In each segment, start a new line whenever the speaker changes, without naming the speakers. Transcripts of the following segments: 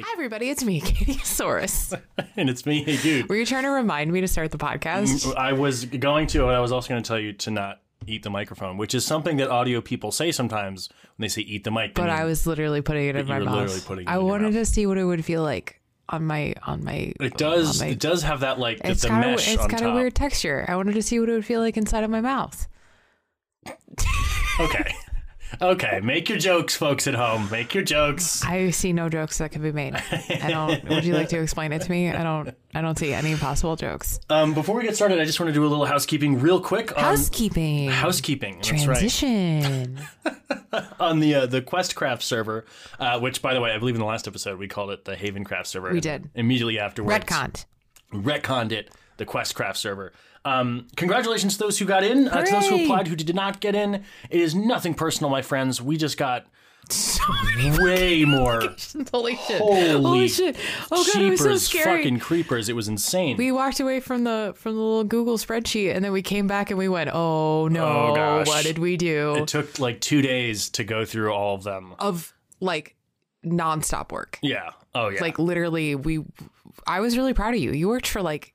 Hi, everybody. It's me, Katiosaurus.
and it's me, hey dude.
Were you trying to remind me to start the podcast?
Mm, I was going to, and I was also going to tell you to not eat the microphone, which is something that audio people say sometimes when they say eat the mic.
But I was literally putting it in my mouth.
literally putting it
I wanted to see what it would feel like on my on my.
It does.
my-
It does have that like the,
It's
the
got a,
mesh
it's got a weird texture. I wanted to see what it would feel like inside of my mouth.
Okay, okay. Make your jokes, folks at home. Make your jokes.
I see no jokes that can be made. I don't. would you like to explain it to me? I don't. I don't see any possible jokes.
Um, before we get started, I just want to do a little housekeeping real quick on
Housekeeping.
housekeeping. That's right.
Transition.
on the uh, the Questcraft server, uh, which by the way, I believe in the last episode we called it the Havencraft server.
We did.
immediately afterwards.
Retconned.
retconned it, the Questcraft server. Um, congratulations to those who got in, uh, to those who applied who did not get in. It is nothing personal, my friends. We just got way more.
Holy shit.
Holy,
Holy shit. Oh god, it was so scary.
fucking creepers. It was insane.
we walked away from the from the little Google spreadsheet and then we came back and we went, "Oh no,
Oh, gosh.
what did we do?"
it took like two days to go through all of them.
of like nonstop work.
Yeah. Oh, yeah.
Like literally we I was really proud of you. You worked for like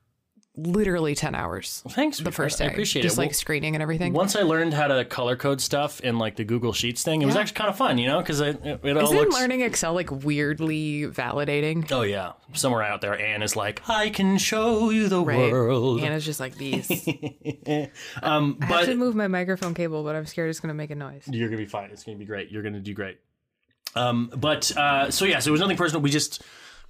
literally 10 hours
Thanks.
For the first day.
I appreciate
Just
it.
like
Well,
screening and everything.
once I learned how to color code stuff in like the Google Sheets thing, it was actually kind of fun, you know, because it, it, all
Isn't
looks.
learning Excel like weirdly validating?
Oh yeah, somewhere out there, Anne is like, "I can show you the
Right.
world."
Anna's just like these.
um,
I have to move my microphone cable, but I'm scared it's gonna make a noise.
you're gonna be fine. It's gonna be great. You're gonna do great. Um, but uh, so yeah, so it was nothing personal. We just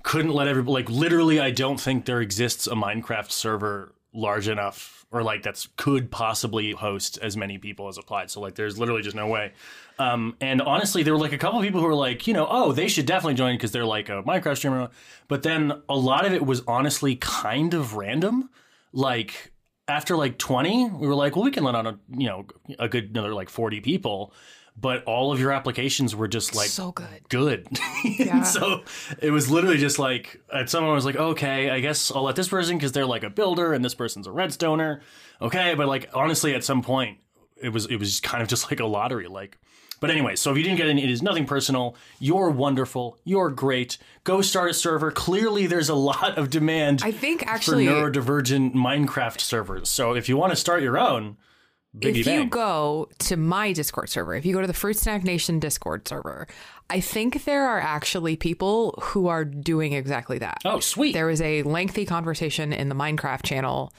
couldn't let everybody like literally. I don't think there exists a Minecraft server large enough or like that's could possibly host as many people as applied. So like, there's literally just no way. Um, and honestly, there were like a couple of people who were like, you know, oh, they should definitely join because they're like a Minecraft streamer. But then a lot of it was honestly kind of random. Like after like 20, we were like, well, we can let on a you know a good another like 40 people. But all of your applications were just like
so good.
good. so it was literally just like at some point I was like, okay, I guess I'll let this person because they're like a builder and this person's a redstoner. Okay, but like honestly, at some point, it was it was kind of just like a lottery. Like, but anyway, so if you didn't get any, it is nothing personal. You're wonderful. You're great. Go start a server. Clearly, there's a lot of demand.
I think actually
for neurodivergent Minecraft servers. So if you want to start your own, biggie
if
bang.
you go to my Discord server, if you go to the Fruit Snack Nation Discord server, I think there are actually people who are doing exactly that.
oh, sweet.
There was a lengthy conversation in the Minecraft channel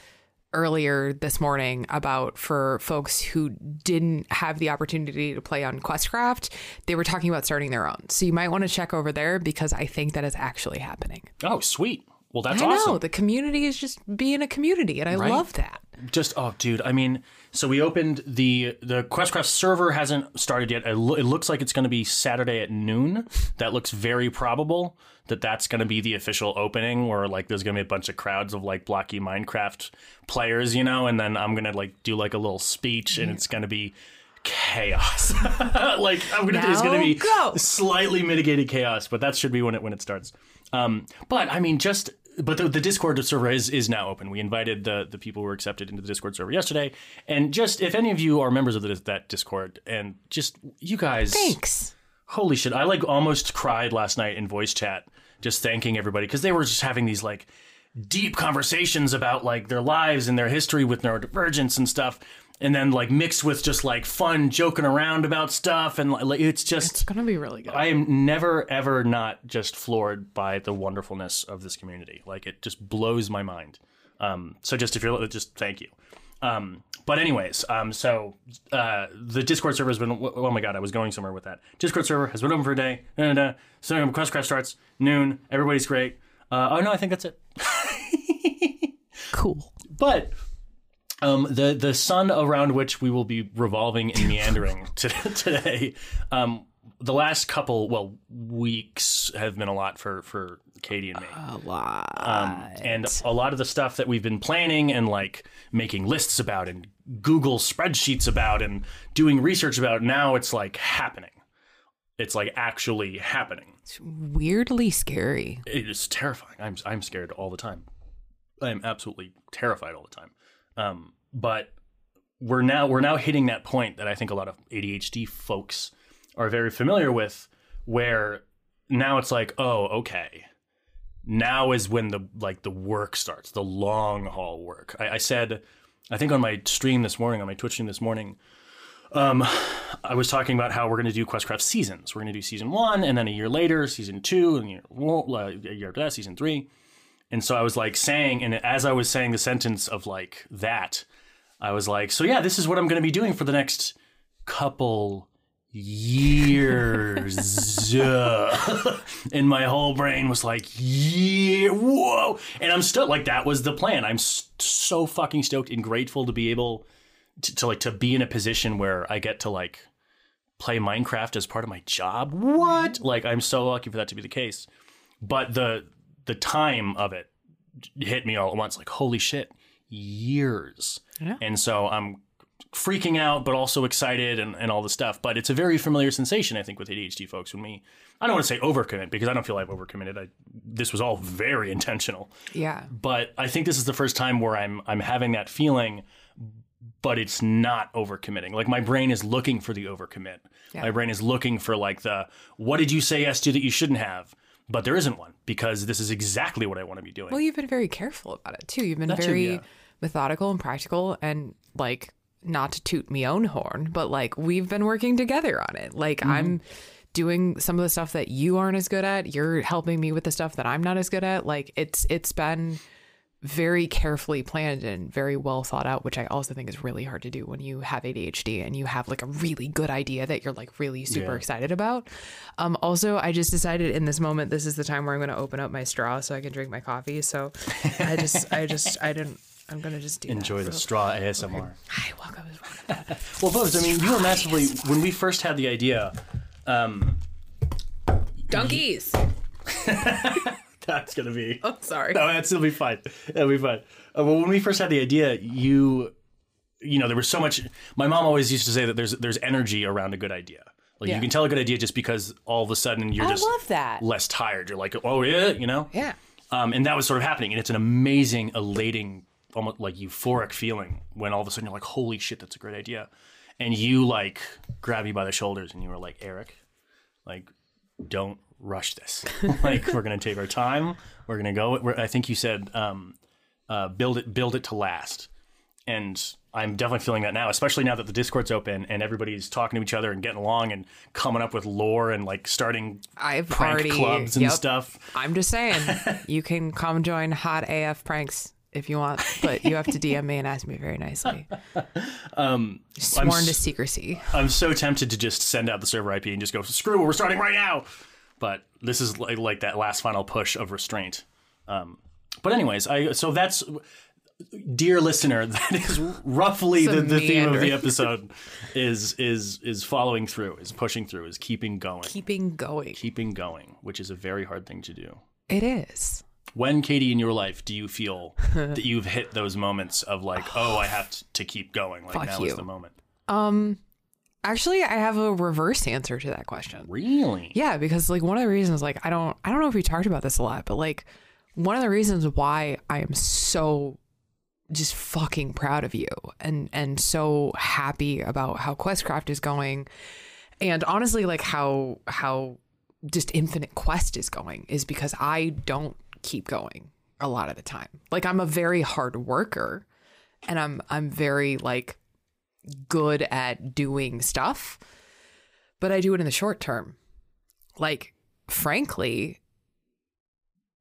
earlier this morning about for folks who didn't have the opportunity to play on Questcraft, they were talking about starting their own. So you might want to check over there because I think that is actually happening.
oh, sweet. Well, that's
I
awesome.
know the community is just being a community, and I love that.
just oh dude i mean so we opened the the questcraft server hasn't started yet. It, lo- it looks like it's going to be saturday at noon. That looks very probable that that's going to be the official opening where like there's going to be a bunch of crowds of like blocky minecraft players you know and then i'm going to like do like a little speech and it's going to be chaos. Like i'm gonna it's gonna be
go.
slightly mitigated chaos but that should be when it when it starts. Um but i mean just but the, the discord server is is now open. We invited the the people who were accepted into the discord server yesterday. And just if any of you are members of the, that discord and just you guys
Thanks.
holy shit. I like almost cried last night in voice chat just thanking everybody because they were just having these like deep conversations about like their lives and their history with neurodivergence and stuff and then like mixed with just like fun joking around about stuff and like it's just
It's gonna be really good.
I am never ever not just floored by the wonderfulness of this community. Like it just blows my mind. Um, so just if you're just thank you. Um, but anyways, um, so uh, the Discord server has been. Oh my god, I was going somewhere with that. Discord server has been open for a day. Da, da, da. So Questcraft starts noon. Everybody's great. Uh, oh no, I think that's it.
cool.
But um, the the sun around which we will be revolving and meandering to, today, um, the last couple well weeks have been a lot for for Katie and me.
A lot.
Um, and a lot of the stuff that we've been planning and like making lists about and Google spreadsheets about and doing research about now it's like happening. It's like actually happening.
It's weirdly scary.
It is terrifying. I'm I'm scared all the time. I am absolutely terrified all the time. Um, but we're now we're now hitting that point that I think a lot of ADHD folks are very familiar with, where now it's like, oh, okay. Now is when the like the work starts, the long haul work. I, I said, I think on my stream this morning, on my Twitch stream this morning, um, I was talking about how we're going to do Questcraft seasons. We're going to do season one, and then a year later, season two, and a year, after that, season three. And so I was like saying, and as I was saying the sentence of like that, I was like, so yeah, this is what I'm going to be doing for the next couple years. and my whole brain was like, yeah, whoa. And I'm still like, that was the plan. I'm so fucking stoked and grateful to be able to, to like to be in a position where I get to like play Minecraft as part of my job. What? Like I'm so lucky for that to be the case. But the the time of it hit me all at once like holy shit, years.
Yeah.
And so I'm freaking out but also excited and, and all the stuff. But it's a very familiar sensation I think with ADHD folks when we I don't want to say overcommit because I don't feel I've overcommitted. I this was all very intentional
Yeah.
but I think this is the first time where I'm I'm having that feeling, but it's not overcommitting. Like my brain is looking for the overcommit.
Yeah.
My brain is looking for like the what did you say yes to that you shouldn't have, but there isn't one because this is exactly what I want to be doing.
Well, you've been very careful about it too. You've been
That too,
very
yeah.
methodical and practical and like not to toot me own horn, but like we've been working together on it. Like
Mm-hmm.
I'm doing some of the stuff that you aren't as good at. You're helping me with the stuff that I'm not as good at. Like it's it's been very carefully planned and very well thought out, which I also think is really hard to do when you have ADHD and you have like a really good idea that you're like really super
Yeah.
excited about. Um, also, I just decided in this moment, this is the time where I'm going to open up my straw so I can drink my coffee. So I just, I just, I didn't, I'm going to just
Enjoy the straw ASMR.
Hi, welcome.
Well, Bubs, I mean, you were massively when we first had the idea. Um,
Donkeys.
that's gonna be
Oh, sorry.
No, that's it'll be fine. It'll be fine. Uh, well, when we first had the idea, you, you know, there was so much. My mom always used to say that there's there's energy around a good idea. Like
Yeah.
you can tell a good idea just because all of a sudden you're
I
just
love that.
less tired. You're like, oh yeah, you know.
Yeah.
Um, and that was sort of happening, and it's an amazing, elating, almost like euphoric feeling when all of a sudden you're like, holy shit, that's a great idea, and you like grab you by the shoulders and you were like, Eric, like, don't rush this. like, we're gonna take our time. We're gonna go. We're, I think you said, um, uh, build it, build it to last, and I'm definitely feeling that now, especially now that the Discord's open and everybody's talking to each other and getting along and coming up with lore and like starting
I've
prank
already
clubs and
yep.
stuff.
I'm just saying, you can come join Hot AF pranks if you want, but you have to DM me and ask me very nicely.
Um,
Sworn
s-
to secrecy.
I'm so tempted to just send out the server IP and just go, screw it, we're starting right now. But this is like, like that last final push of restraint. Um, but anyways, I so that's dear listener, that is roughly the, the theme of the episode is is is following through, is pushing through, is keeping going.
Keeping going.
keeping going, which is a very hard thing to do.
It is.
When Katie in your life do you feel that you've hit those moments of like, oh, I have to, to keep going, like
Fuck
now
you.
is the moment.
Um, actually, I have a reverse answer to that question.
Really?
Yeah, because like one of the reasons, like I don't, I don't know if we talked about this a lot, but like one of the reasons why I am so just fucking proud of you and and so happy about how Questcraft is going, and honestly, like how how just Infinite Quest is going is because I don't keep going a lot of the time. Like I'm a very hard worker, and I'm I'm very like good at doing stuff, but I do it in the short term. Like, frankly,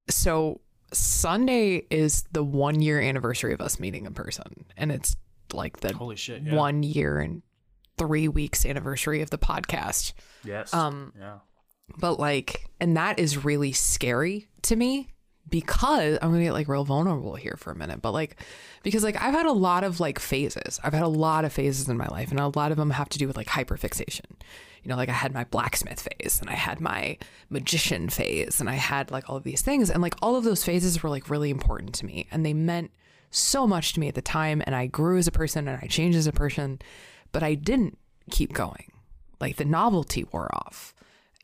so Sunday is the one year anniversary of us meeting in person, and it's like the
Holy shit. Yeah.
one year and three weeks anniversary of the podcast.
Yes.
Um,
yeah.
But like, and that is really scary to me because I'm gonna get like real vulnerable here for a minute. But like, because like I've had a lot of like phases. I've had a lot of phases in my life, and a lot of them have to do with like hyperfixation. You know, like I had my blacksmith phase, and I had my magician phase, and I had like all of these things, and like all of those phases were like really important to me, and they meant so much to me at the time. And I grew as a person, and I changed as a person, but I didn't keep going. Like the novelty wore off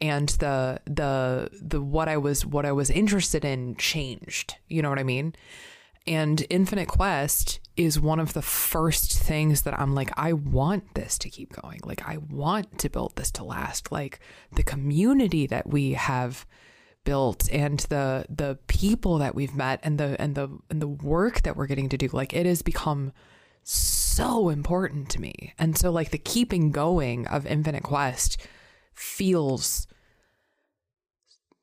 and the the the what I was what I was interested in changed. You know what I mean? And Infinite Quest is one of the first things that I'm like, I want this to keep going. Like, I want to build this to last. Like, the community that we have built and the the people that we've met and the and the and the work that we're getting to do like it has become so important to me and so like the keeping going of infinite quest feels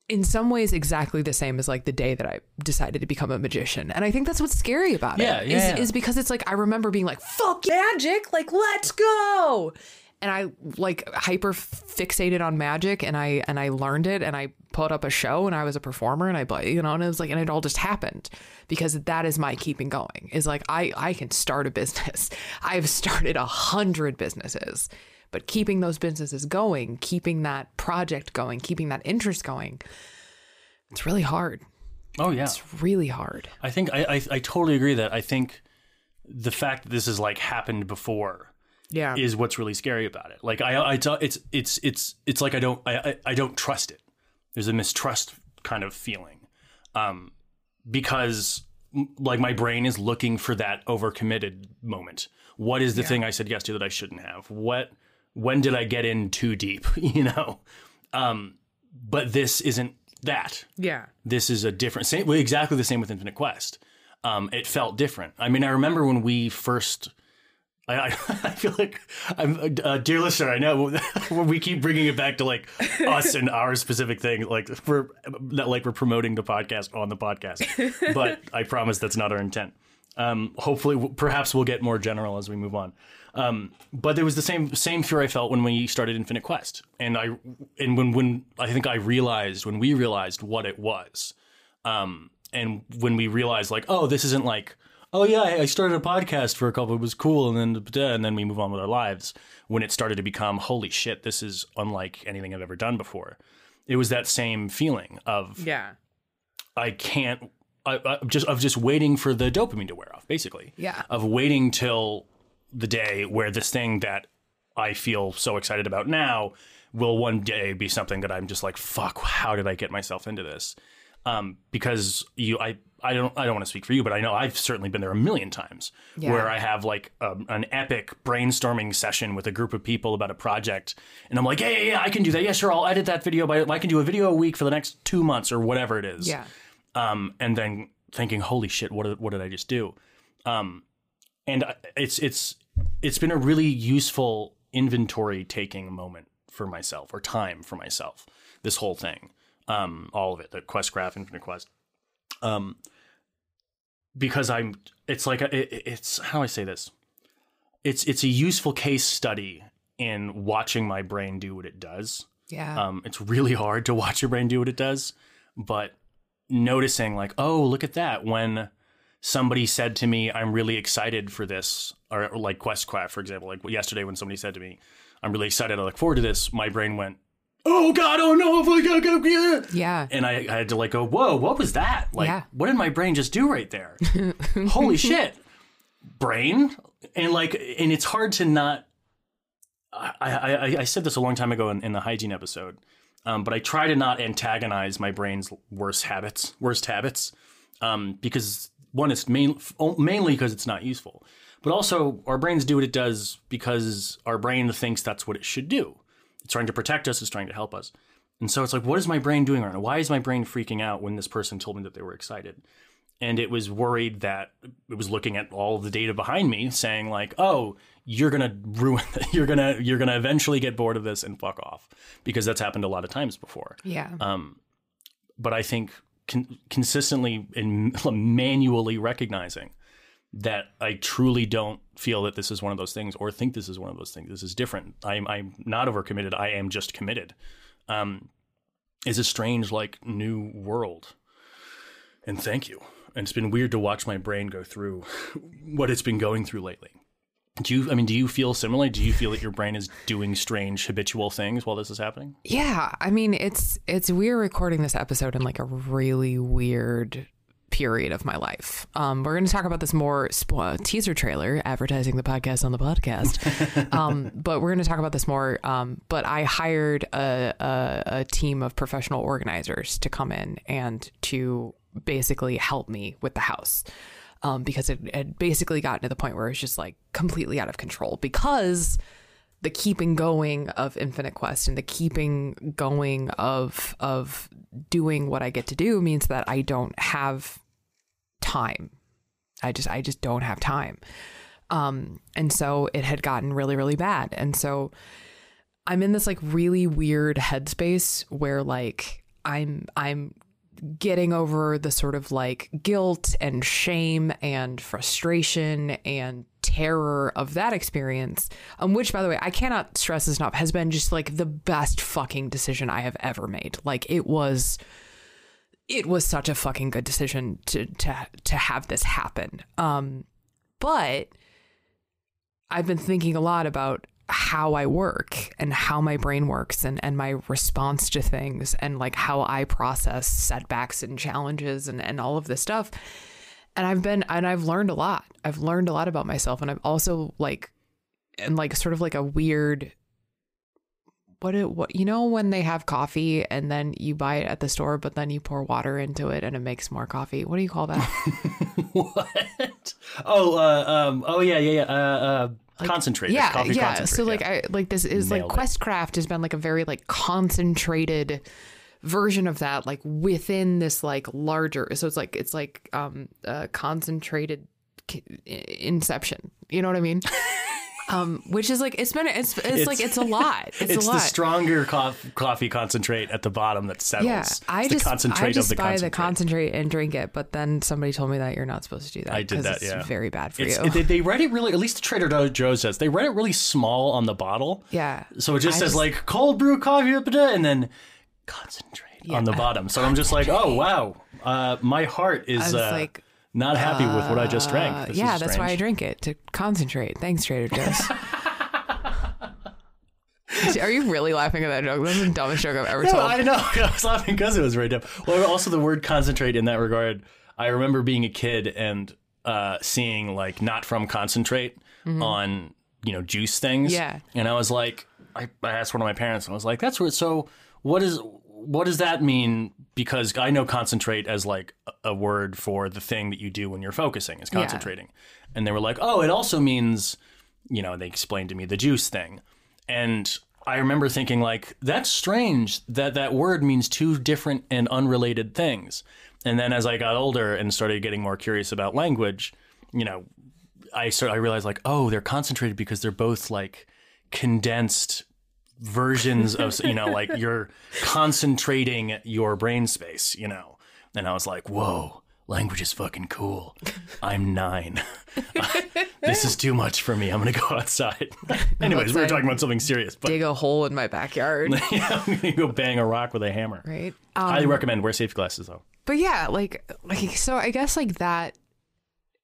in some ways exactly the same as like the day that I decided to become a magician. And I think that's what's scary about
Yeah,
it.
yeah,
is,
yeah.
is because it's like I remember being like, fuck magic, like let's go. And I like hyper fixated on magic and I and I learned it and I put up a show and I was a performer and I but you know and it was like and it all just happened because that is my keeping going is like I I can start a business. I've started a hundred businesses but keeping those businesses going, keeping that project going, keeping that interest going, it's really hard.
Oh yeah.
It's really hard.
I think I, I I totally agree that I think the fact that this has like happened before
Yeah.
is what's really scary about it. Like I, I t- it's it's it's it's like I don't I, I I don't trust it. There's a mistrust kind of feeling, um, because like my brain is looking for that overcommitted moment. What is the thing I said yes to that I shouldn't have? What when did I get in too deep? You know, um, but this isn't that.
Yeah.
this is a different same exactly the same with infinite quest. Um it felt different. I mean i remember when we first i i, feel like i'm uh, dear listener i know we keep bringing it back to like us and our specific thing like we're not like we're promoting the podcast on the podcast. But i promise that's not our intent. Um hopefully perhaps we'll get more general as we move on um, but there was the same same fear I felt when we started Infinite Quest, and I and when when I think I realized when we realized what it was, um, and when we realized like, oh, this isn't like, oh yeah, I started a podcast for a couple, it was cool, and then and then we move on with our lives. When it started to become, holy shit, this is unlike anything I've ever done before. It was that same feeling of
Yeah.
I can't. I, I just of just waiting for the dopamine to wear off, basically.
Yeah.
Of waiting till the day where this thing that I feel so excited about now will one day be something that I'm just like, fuck, how did I get myself into this? Um, because you, I, I don't, I don't want to speak for you, but I know I've certainly been there a million times
Yeah.
where I have like um, an epic brainstorming session with a group of people about a project, and I'm like, yeah, yeah, yeah, I can do that. Yeah, sure, I'll edit that video, but I can do a video a week for the next two months or whatever it is
Yeah.
um, and then thinking, "Holy shit, what did, what did I just do?" Um, and it's it's it's been a really useful inventory taking moment for myself or time for myself. This whole thing, um, all of it, the Questcraft, Infinite Quest, um, because I'm. It's like a, it, it's how do I say this? It's it's a useful case study in watching my brain do what it does.
Yeah.
Um, it's really hard to watch your brain do what it does, but noticing like, oh, look at that. When somebody said to me, I'm really excited for this, or, or like QuestCraft, for example, like yesterday when somebody said to me, I'm really excited, I look forward to this, my brain went, oh God, oh no, oh, God, God, yeah.
yeah.
And I, I had to like go, whoa, what was that? Like,
Yeah.
what did my brain just do right there? Holy shit, brain! And like, and it's hard to not. I, I, I- I said this a long time ago in, in the hygiene episode, um, but I try to not antagonize my brain's worst habits, worst habits, um, because one, it's main, mainly because it's not useful, but also our brains do what it does because our brain thinks that's what it should do. It's trying to protect us. It's trying to help us. And so it's like, what is my brain doing right now? Why is my brain freaking out when this person told me that they were excited? And it was worried that it was looking at all the data behind me, saying like, "Oh, you're gonna ruin. You're gonna you're gonna eventually get bored of this and fuck off," because that's happened a lot of times before.
Yeah.
Um, but I think con- consistently and manually recognizing that I truly don't feel that this is one of those things or think this is one of those things. This is different. I'm I'm not overcommitted. I am just committed. Um, is a strange like new world. And thank you. And it's been weird to watch my brain go through what it's been going through lately. Do you I mean do you feel similarly? Do you feel that your brain is doing strange habitual things while this is happening?
Yeah, I mean it's it's we're recording this episode in like a really weird period of my life. Um, we're going to talk about this more spo- teaser trailer advertising the podcast on the podcast. um, but we're going to talk about this more. Um, but I hired a, a, a team of professional organizers to come in and to basically help me with the house. Um, because it had basically gotten to the point where it was just like completely out of control because the keeping going of Infinite Quest and the keeping going of of doing what I get to do means that I don't have time. I just I just don't have time. Um and so it had gotten really really bad. And so I'm in this like really weird headspace where like I'm I'm getting over the sort of like guilt and shame and frustration and terror of that experience, um, which, by the way, I cannot stress this enough, has been just like the best fucking decision I have ever made. Like it was, it was such a fucking good decision to to to have this happen. Um, but I've been thinking a lot about how I work and how my brain works and, and my response to things and like how I process setbacks and challenges and, and all of this stuff. And I've been and I've learned a lot. I've learned a lot about myself and I've also like and like sort of like a weird what it what you know when they have coffee and then you buy it at the store but then you pour water into it and it makes more coffee. What do you call that?
what? Oh, uh, um, oh yeah, yeah, yeah. Uh, uh,
Like,
concentrate.
Yeah,
coffee
yeah.
concentrate,
So like
yeah.
I like this is
Nailed
like
it.
Questcraft has been like a very like concentrated version of that like within this like larger so it's like it's like um uh concentrated inception you know what i mean um which is like it's been it's it's, like it's a lot it's,
it's
a lot
the stronger cof- coffee concentrate at the bottom that settles.
yeah i
It's the
just
concentrate
i just
of the
buy
concentrate.
the concentrate and drink it but then somebody told me that you're not supposed to do that
I did that,
it's
yeah.
very bad for
It's,
you
they, they write it really, at least the Trader Joe's says, they write it really small on the bottle.
yeah
So it just
I
says
just-
like cold brew coffee, and then concentrate on the bottom. So I'm just like, oh, wow. Uh, my heart is uh,
like
not happy with what I just drank.
Uh,
This
yeah, that's why I drink it to concentrate. Thanks, Trader Joe's. Are you really laughing at that joke? That's the dumbest joke I've ever
No,
told.
I know. I was laughing because it was very dumb. Well, also the word concentrate in that regard. I remember being a kid and uh, seeing like not from concentrate on you know juice things.
Mm-hmm. Yeah.
and I was like, I, I asked one of my parents, and I was like, "That's weird." So what is what does that mean? Because I know concentrate as like a- word for the thing that you do when you're focusing is concentrating, and they were like, "Oh, it also means." You know, they explained to me the juice thing. And I remember thinking like that's strange that that word means two different and unrelated things. And then as I got older and started getting more curious about language, you know, I started, I realized like, oh, they're concentrated because they're both like condensed versions of you know like you're concentrating your brain space, you know. And I was like, whoa, language is fucking cool. I'm nine. this is too much for me. I'm gonna go outside. Anyways, we were talking about something serious, but
Dig a hole in my backyard,
yeah, I'm gonna go bang a rock with a hammer.
right?
Highly
Um,
recommend wear safety glasses though.
but yeah, like, like so. I guess like that.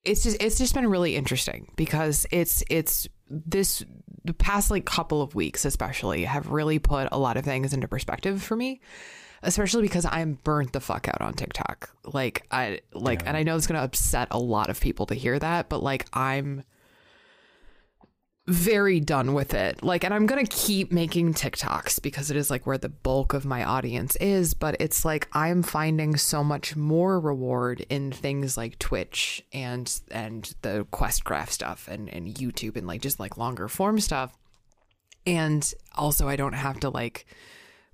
It's just it's just been really interesting because it's it's this the past like couple of weeks especially have really put a lot of things into perspective for me especially because I'm burnt the fuck out on TikTok. Like I like and I know it's going to upset a lot of people to hear that, but like I'm very done with it. Like and I'm going to keep making TikToks because it is like where the bulk of my audience is, but it's like I'm finding so much more reward in things like Twitch and and the Questcraft stuff and and YouTube and like just like longer form stuff. And also I don't have to like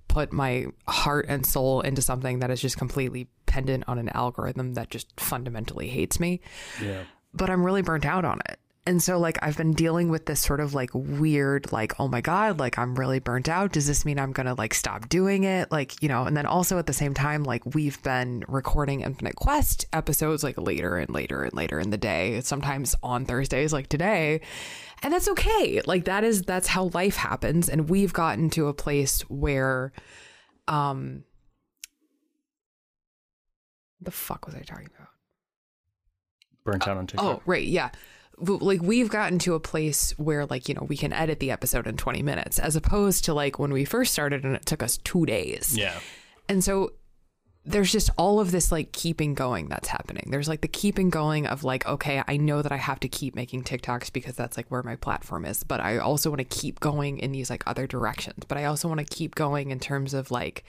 put my heart and soul into something that is just completely pendant on an algorithm that just fundamentally hates me.
Yeah.
But I'm really burnt out on it. And so like I've been dealing with this sort of like weird like oh my god like I'm really burnt out does this mean I'm going to like stop doing it like you know and then also at the same time like we've been recording Infinite Quest episodes like later and later and later in the day sometimes on Thursdays like today and that's okay like that is that's how life happens and we've gotten to a place where um the fuck was I talking about
Burnt out on TikTok.
Oh, right. Yeah. Like we've gotten to a place where like, you know, we can edit the episode in 20 minutes as opposed to like when we first started and it took us 2 days.
Yeah.
And so there's just all of this like keeping going that's happening. There's like the keeping going of like, okay, I know that I have to keep making TikToks because that's like where my platform is, but I also want to keep going in these like other directions. But I also want to keep going in terms of like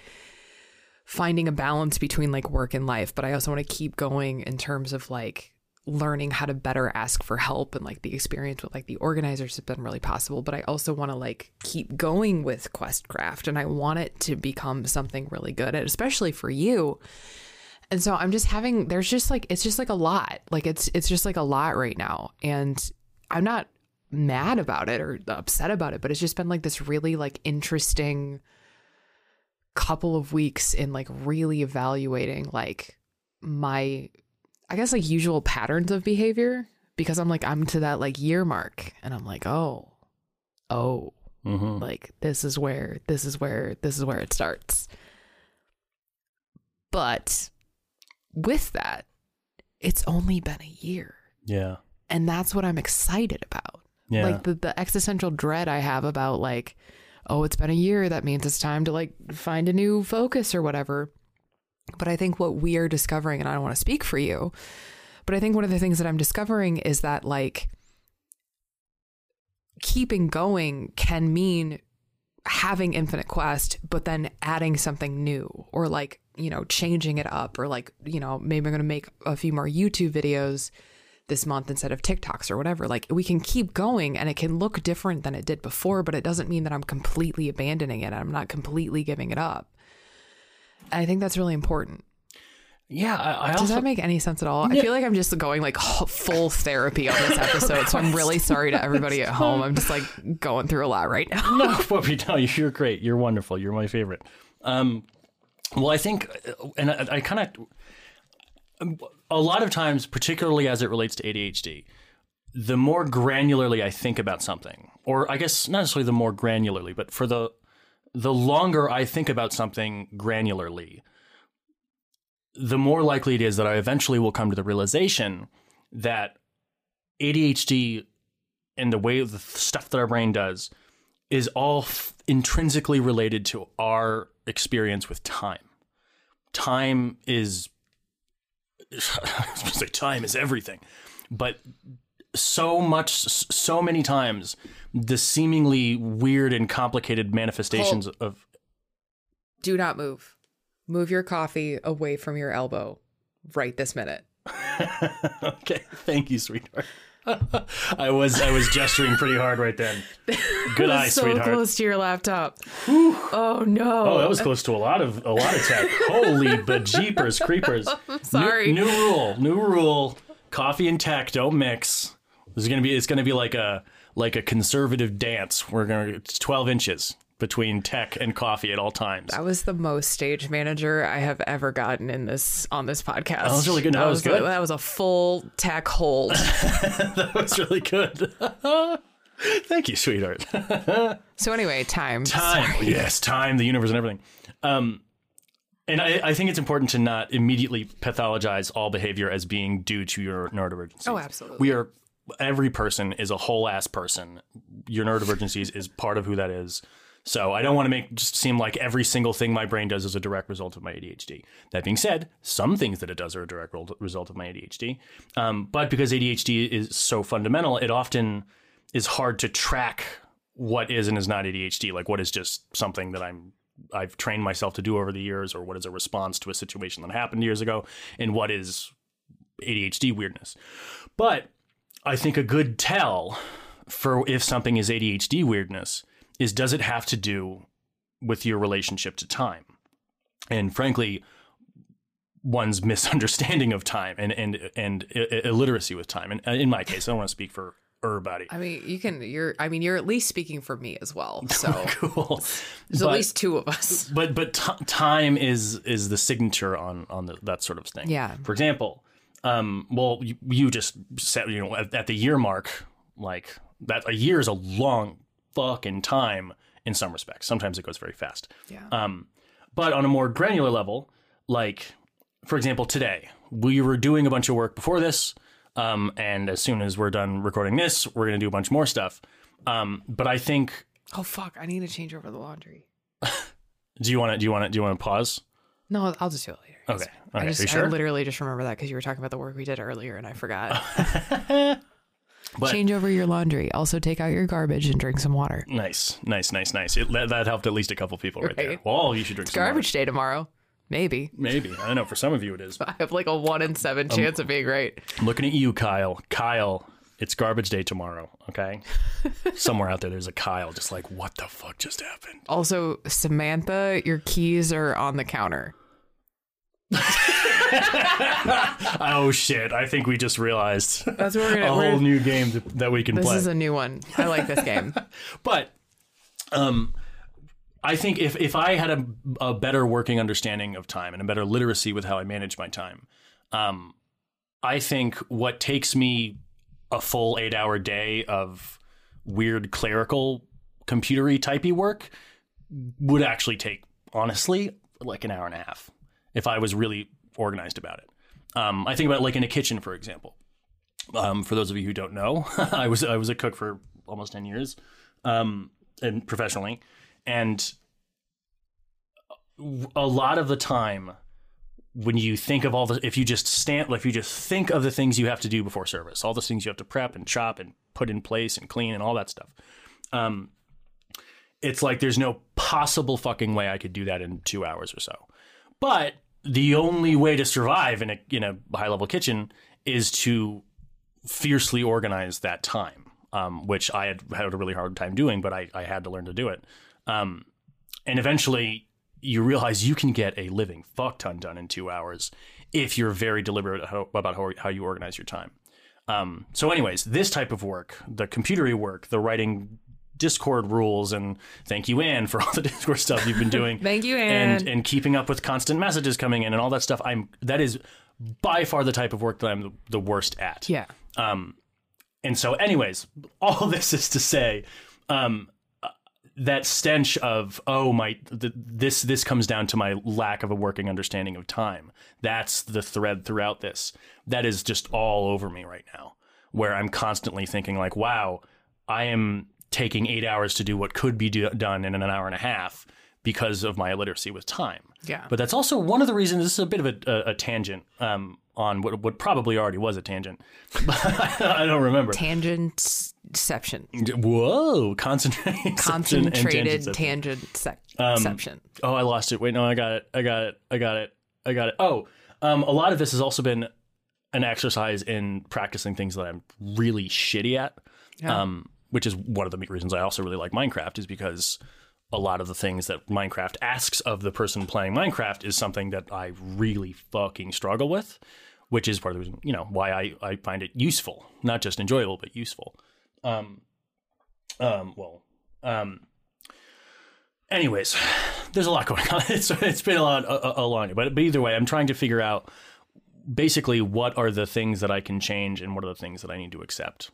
finding a balance between like work and life. But I also want to keep going in terms of like learning how to better ask for help and like the experience with like the organizers has been really possible but i also want to like keep going with questcraft and i want it to become something really good especially for you. And so i'm just having there's just like it's just like a lot. Like it's it's just like a lot right now and i'm not mad about it or upset about it but it's just been like this really like interesting couple of weeks in like really evaluating like my I guess like usual patterns of behavior because I'm like I'm to that like year mark and I'm like, "Oh. Oh.
Mm-hmm.
Like this is where this is where this is where it starts." But with that, it's only been a year.
Yeah.
And that's what I'm excited about.
Yeah.
Like the, the existential dread I have about like, oh, it's been a year. That means it's time to like find a new focus or whatever. But I think what we are discovering, and I don't want to speak for you, but I think one of the things that I'm discovering is that like keeping going can mean having infinite quest but then adding something new or like you know changing it up or like you know maybe i'm going to make a few more youtube videos this month instead of tiktoks or whatever. Like we can keep going and it can look different than it did before but it doesn't mean that i'm completely abandoning it. I'm not completely giving it up i think that's really important
Yeah. I, I
does
also
that make any sense at all? I feel like I'm just going like full therapy on this episode, so I'm really sorry to everybody at home. I'm just like going through a lot right now.
no, Puppy, no, you're great. You're wonderful. You're my favorite. Um, well, I think, and I, I kind of, a lot of times, particularly as it relates to ADHD, the more granularly I think about something, or I guess not necessarily the more granularly, but for the the longer I think about something granularly, the more likely it is that I eventually will come to the realization that ADHD and the way the stuff that our brain does is all f- intrinsically related to our experience with time. Time is, I was going to say, time is everything, but so much, so many times, the seemingly weird and complicated manifestations of.
Do not move. Move your coffee away from your elbow right this minute.
okay, thank you, sweetheart. I was I was gesturing pretty hard right then. Good eye,
so
sweetheart.
close to your laptop. Oh no!
Oh, that was close to a lot of a lot of tech. Holy bejeepers creepers!
sorry.
New, new rule. New rule. Coffee and tech don't mix. This is gonna be. It's gonna be like a like a conservative dance. We're gonna. It's twelve inches between tech and coffee at all times.
That was the most stage manager I have ever gotten in this on this podcast.
That was really good. No,
That
that was good.
A, that was a full tech hold.
that was really good. Thank you, sweetheart.
so anyway, time.
time
Sorry.
yes time the universe and everything um and I, I think it's important to not immediately pathologize all behavior as being due to your neurodivergency.
Oh, absolutely.
We are every person is a whole ass person. Your neurodivergencies is part of who that is. So I don't want to make just seem like every single thing my brain does is a direct result of my ADHD. That being said, some things that it does are a direct result of my ADHD. Um, but because ADHD is so fundamental, it often is hard to track what is and is not ADHD. Like what is just something that I'm I've trained myself to do over the years, or what is a response to a situation that happened years ago, and what is ADHD weirdness. But I think a good tell for if something is ADHD weirdness is does it have to do with your relationship to time? And frankly, one's misunderstanding of time and and and illiteracy with time. And uh, in my case, I don't want to speak for everybody.
I mean, you can. You're. I mean, you're at least speaking for me as well. So
Cool.
there's at least two of us.
but but t- time is is the signature on on the, that sort of thing.
Yeah.
For example, um, well, you, you just said you know at, at the year mark, like that a year is a long fucking time in some respects. Sometimes it goes very fast.
Yeah.
Um, but on a more granular level, like for example, today we were doing a bunch of work before this, um, and as soon as we're done recording this, we're gonna do a bunch more stuff. Um, but I think,
oh fuck! I need to change over the laundry.
do you want to do you want to do you want to pause?
No, I'll just do it later.
Okay.
I just,
Are you sure?
I literally just remember that because you were talking about the work we did earlier, and I forgot.
But-
Change over your laundry. Also, take out your garbage and drink some water.
Nice, nice, nice, nice. It, that, that helped at least a couple people right, there. Well, you should drink some water.
Garbage day tomorrow. Maybe.
Maybe. I don't know. For some of you, it is.
I have like a one in seven chance of being right.
I'm looking at you, Kyle. Kyle, it's garbage day tomorrow, okay? Somewhere out there, there's a Kyle just like, what the fuck just happened?
Also, Samantha, your keys are on the counter.
Oh, shit. I think we just realized a
That's what we're gonna.
whole
we're-
new game th- that we can
this
play.
This is a new one. I like this game.
But um, I think if, if I had a, a better working understanding of time and a better literacy with how I manage my time, um, I think what takes me a full eight hour day of weird clerical computery typey work would actually take honestly like an hour and a half if I was really organized about it. Um, I think about like in a kitchen, for example. Um, for those of you who don't know, I was I was a cook for almost ten years, um, and professionally, and a lot of the time when you think of all the if you just stand if you just think of the things you have to do before service all the things you have to prep and chop and put in place and clean and all that stuff um it's like there's no possible fucking way i could do that in two hours or so but the only way to survive in a in a high level kitchen is to fiercely organize that time um, which i had had a really hard time doing but i, I had to learn to do it um, and eventually you realize you can get a living fuck ton done in two hours if you're very deliberate about how, how you organize your time. Um, so, anyways, this type of work, the computery work, the writing Discord rules, and thank you, Anne, for all the Discord stuff you've been doing.
Thank you,
and
Anne.
and and keeping up with constant messages coming in and all that stuff. I'm that is by far the type of work that I'm the, worst at.
Yeah.
Um, And so, anyways, all this is to say, um, uh, that stench of oh my, th- this this comes down to my lack of a working understanding of time. That's the thread throughout this. That is just all over me right now, where I'm constantly thinking like, wow, I am taking eight hours to do what could be do- done in an hour and a half because of my illiteracy with time.
Yeah.
But that's also one of the reasons. This is a bit of a, a, a tangent um, on what, what probably already was a tangent. I don't remember.
Tangentception.
Whoa, concentrated,
Concentrated tangentception.
Oh, I lost it. Wait, no, I got it. I got it. I got it. I got it. Oh, um, a lot of this has also been an exercise in practicing things that I'm really shitty at. Um, which is one of the reasons I also really like Minecraft is because a lot of the things that Minecraft asks of the person playing Minecraft is something that I really fucking struggle with, which is part of the reason, you know, why I, I find it useful, not just enjoyable, but useful. Um, um, well, um, anyways, there's a lot going on. It's, it's been a lot, a, a long, but, but either way, I'm trying to figure out basically what are the things that I can change and what are the things that I need to accept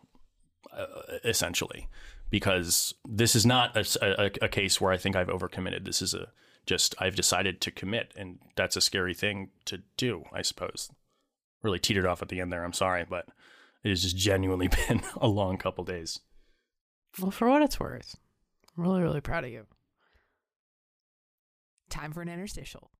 Uh, essentially, because this is not a, a, a case where I think I've overcommitted. This is a just I've decided to commit, and that's a scary thing to do, I suppose. Really teetered off at the end there. I'm sorry, but it has just genuinely been a long couple days.
Well, for what it's worth, I'm really, really proud of you. Time for an interstitial.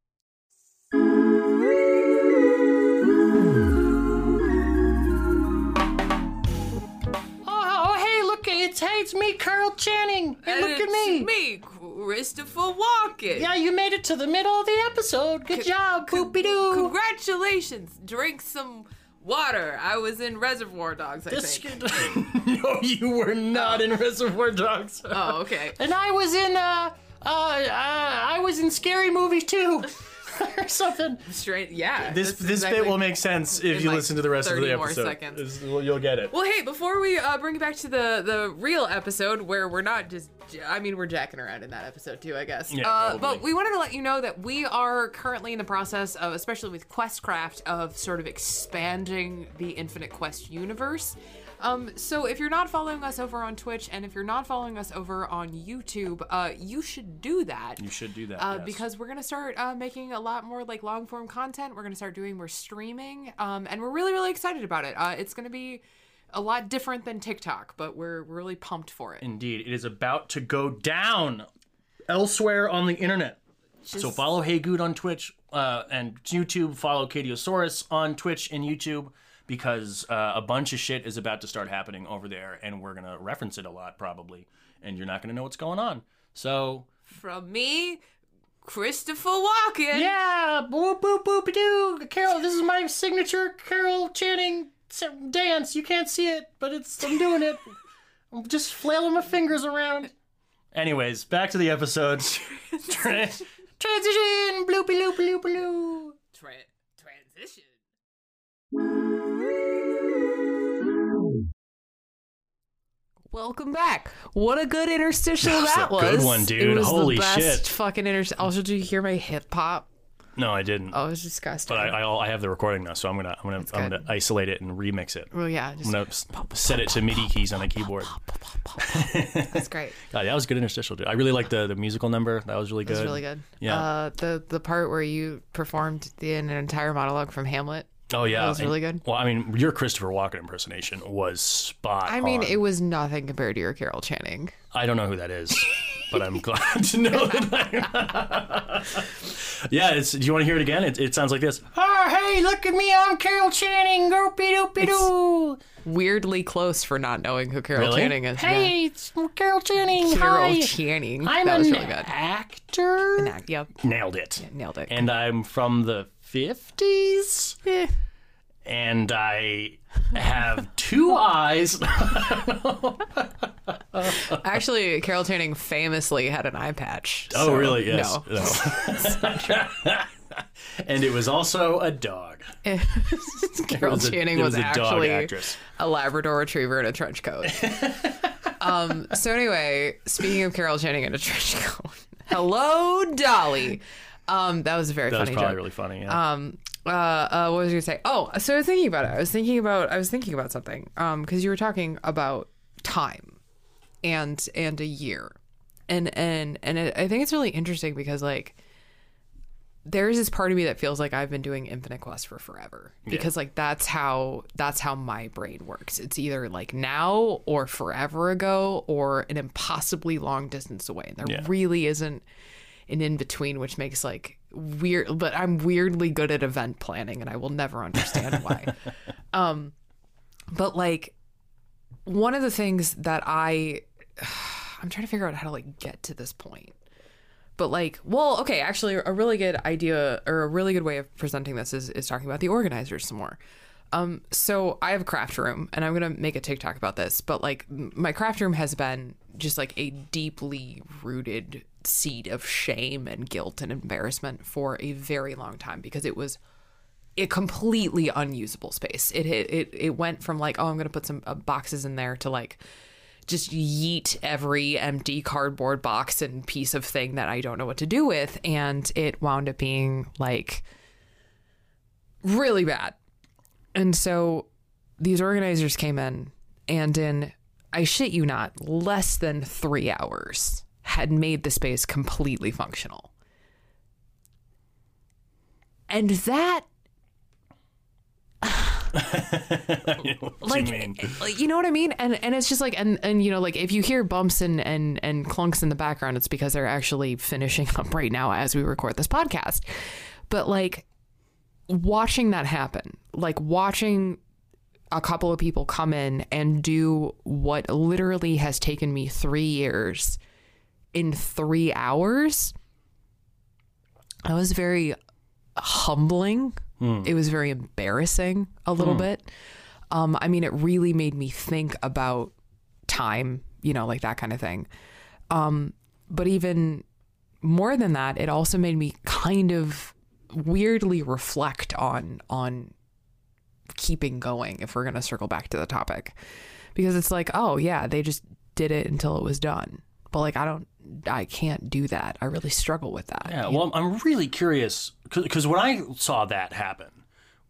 Hey, it's me, Carol Channing. Hey, look at me.
me, Christopher Walken.
Yeah, you made it to the middle of the episode. Good job, boopy doo.
Congratulations. Drink some water. I was in Reservoir Dogs, I
This
think.
no, you were not in Reservoir Dogs.
Oh, okay.
And I was in uh uh, uh I was in scary movies too. or something.
Straight, yeah.
This
that's
this
exactly-
bit will make sense if you
like
listen to the rest of
30
the
more
episode.
seconds.
Well, You'll get it.
Well, hey, before we uh, bring it back to the the real episode where we're not just, I mean, we're jacking around in that episode too, I guess.
Yeah,
uh, but we wanted to let you know that we are currently in the process of, especially with Questcraft, of sort of expanding the Infinite Quest universe. Um, so if you're not following us over on Twitch and if you're not following us over on YouTube, uh, you should do that.
you should do that
Uh,
yes.
because we're gonna start uh, making a lot more like long form content. We're gonna start doing more streaming, um, and we're really really excited about it. Uh, it's gonna be a lot different than TikTok, but we're really pumped for it.
Indeed, it is about to go down elsewhere on the internet. so follow Hey Good on Twitch uh, and YouTube. Follow Katiosaurus on Twitch and YouTube because uh, a bunch of shit is about to start happening over there, and we're gonna reference it a lot probably, and you're not gonna know what's going on. So
From me, Christopher Walken.
Yeah, boop boop boop doo. Carol, this is my signature Carol Channing dance. You can't see it, but it's I'm doing it. I'm just flailing my fingers around. Anyways, back to the episode. Tra- transition. Bloopy loopy loopy loo.
Tra- transition. Welcome back. What a good interstitial
That was
that
a
was.
good one, dude.
It was
Holy
the best
shit.
fucking interstitial. Also, did you hear my hip hop?
No, I didn't.
Oh, it was disgusting.
But I, I I have the recording now, so I'm gonna I'm gonna I'm
good.
gonna isolate it and remix it.
well, yeah, just,
I'm gonna set it to MIDI keys on a keyboard.
that's great.
God, that was a good interstitial, dude. I really liked the the musical number. That was really
It
good.
was really good.
Yeah.
Uh, the the part where you performed the an entire monologue from Hamlet.
Oh yeah,
That was
and-
really good.
Well, I mean, your Christopher Walken impersonation was spot.
I mean,
on.
it was nothing compared to your Carol Channing.
I don't know who that is, but I'm glad to know that. Yeah, it's. Do you want to hear it again? It, it sounds like this. Oh, hey, look at me! I'm Carol Channing. Goopy doopy doo.
Weirdly close for not knowing who Carol
Really?
Channing is.
Hey, it's Carol Channing.
Carol
Hi.
Channing.
I'm
that was
an
really good.
actor.
Nah, Yep,
Nailed it.
nailed it.
And I'm from the 50s.
Eh.
And I have two eyes.
Actually, Carol Channing famously had an eye patch.
Oh,
so
really? Yes.
No.
No. and it was also a dog.
Carol
was a-
Channing
it
was,
was a dog
actually
actress.
a Labrador Retriever in a trench coat. um. So anyway, speaking of Carol Channing in a trench coat, hello, Dolly. Um, that was a very
That was
funny
probably
joke.
really funny. Yeah.
um uh, uh what was I gonna say? Oh, so I was thinking about it. I was thinking about I was thinking about something. Um, because you were talking about time and and a year. And and and it, I think it's really interesting because like there's this part of me that feels like I've been doing Infinite Quest for forever because like that's how that's how my brain works. It's either like now or forever ago or an impossibly long distance away. And there
Yeah.
really isn't an in between, which makes like weird. But I'm weirdly good at event planning, and I will never understand why. um, but like one of the things that I I'm trying to figure out how to like get to this point. But like, well, okay, actually, a really good idea or a really good way of presenting this is is talking about the organizers some more. Um, so I have a craft room, and I'm gonna make a TikTok about this. But like, my craft room has been just like a deeply rooted seed of shame and guilt and embarrassment for a very long time because it was a completely unusable space. It it it, went from like, oh, I'm gonna put some uh, boxes in there to like just yeet every empty cardboard box and piece of thing that I don't know what to do with. And it wound up being like really bad. And so these organizers came in and in, I shit you not, less than three hours had made the space completely functional. And that
what
like,
you
like, you know what I mean? And and it's just like and and you know like if you hear bumps and and and clunks in the background, it's because they're actually finishing up right now as we record this podcast. But like watching that happen, like watching a couple of people come in and do what literally has taken me three years in three hours. I was very humbling. It was very embarrassing a little bit. Um, I mean, it really made me think about time, you know, like that kind of thing. Um, but even more than that, it also made me kind of weirdly reflect on on keeping going if we're going to circle back to the topic. Because it's like oh yeah they just did it until it was done. But like i don't i can't do that. I really struggle with that
Yeah, well, I'm really curious because when I saw that happen,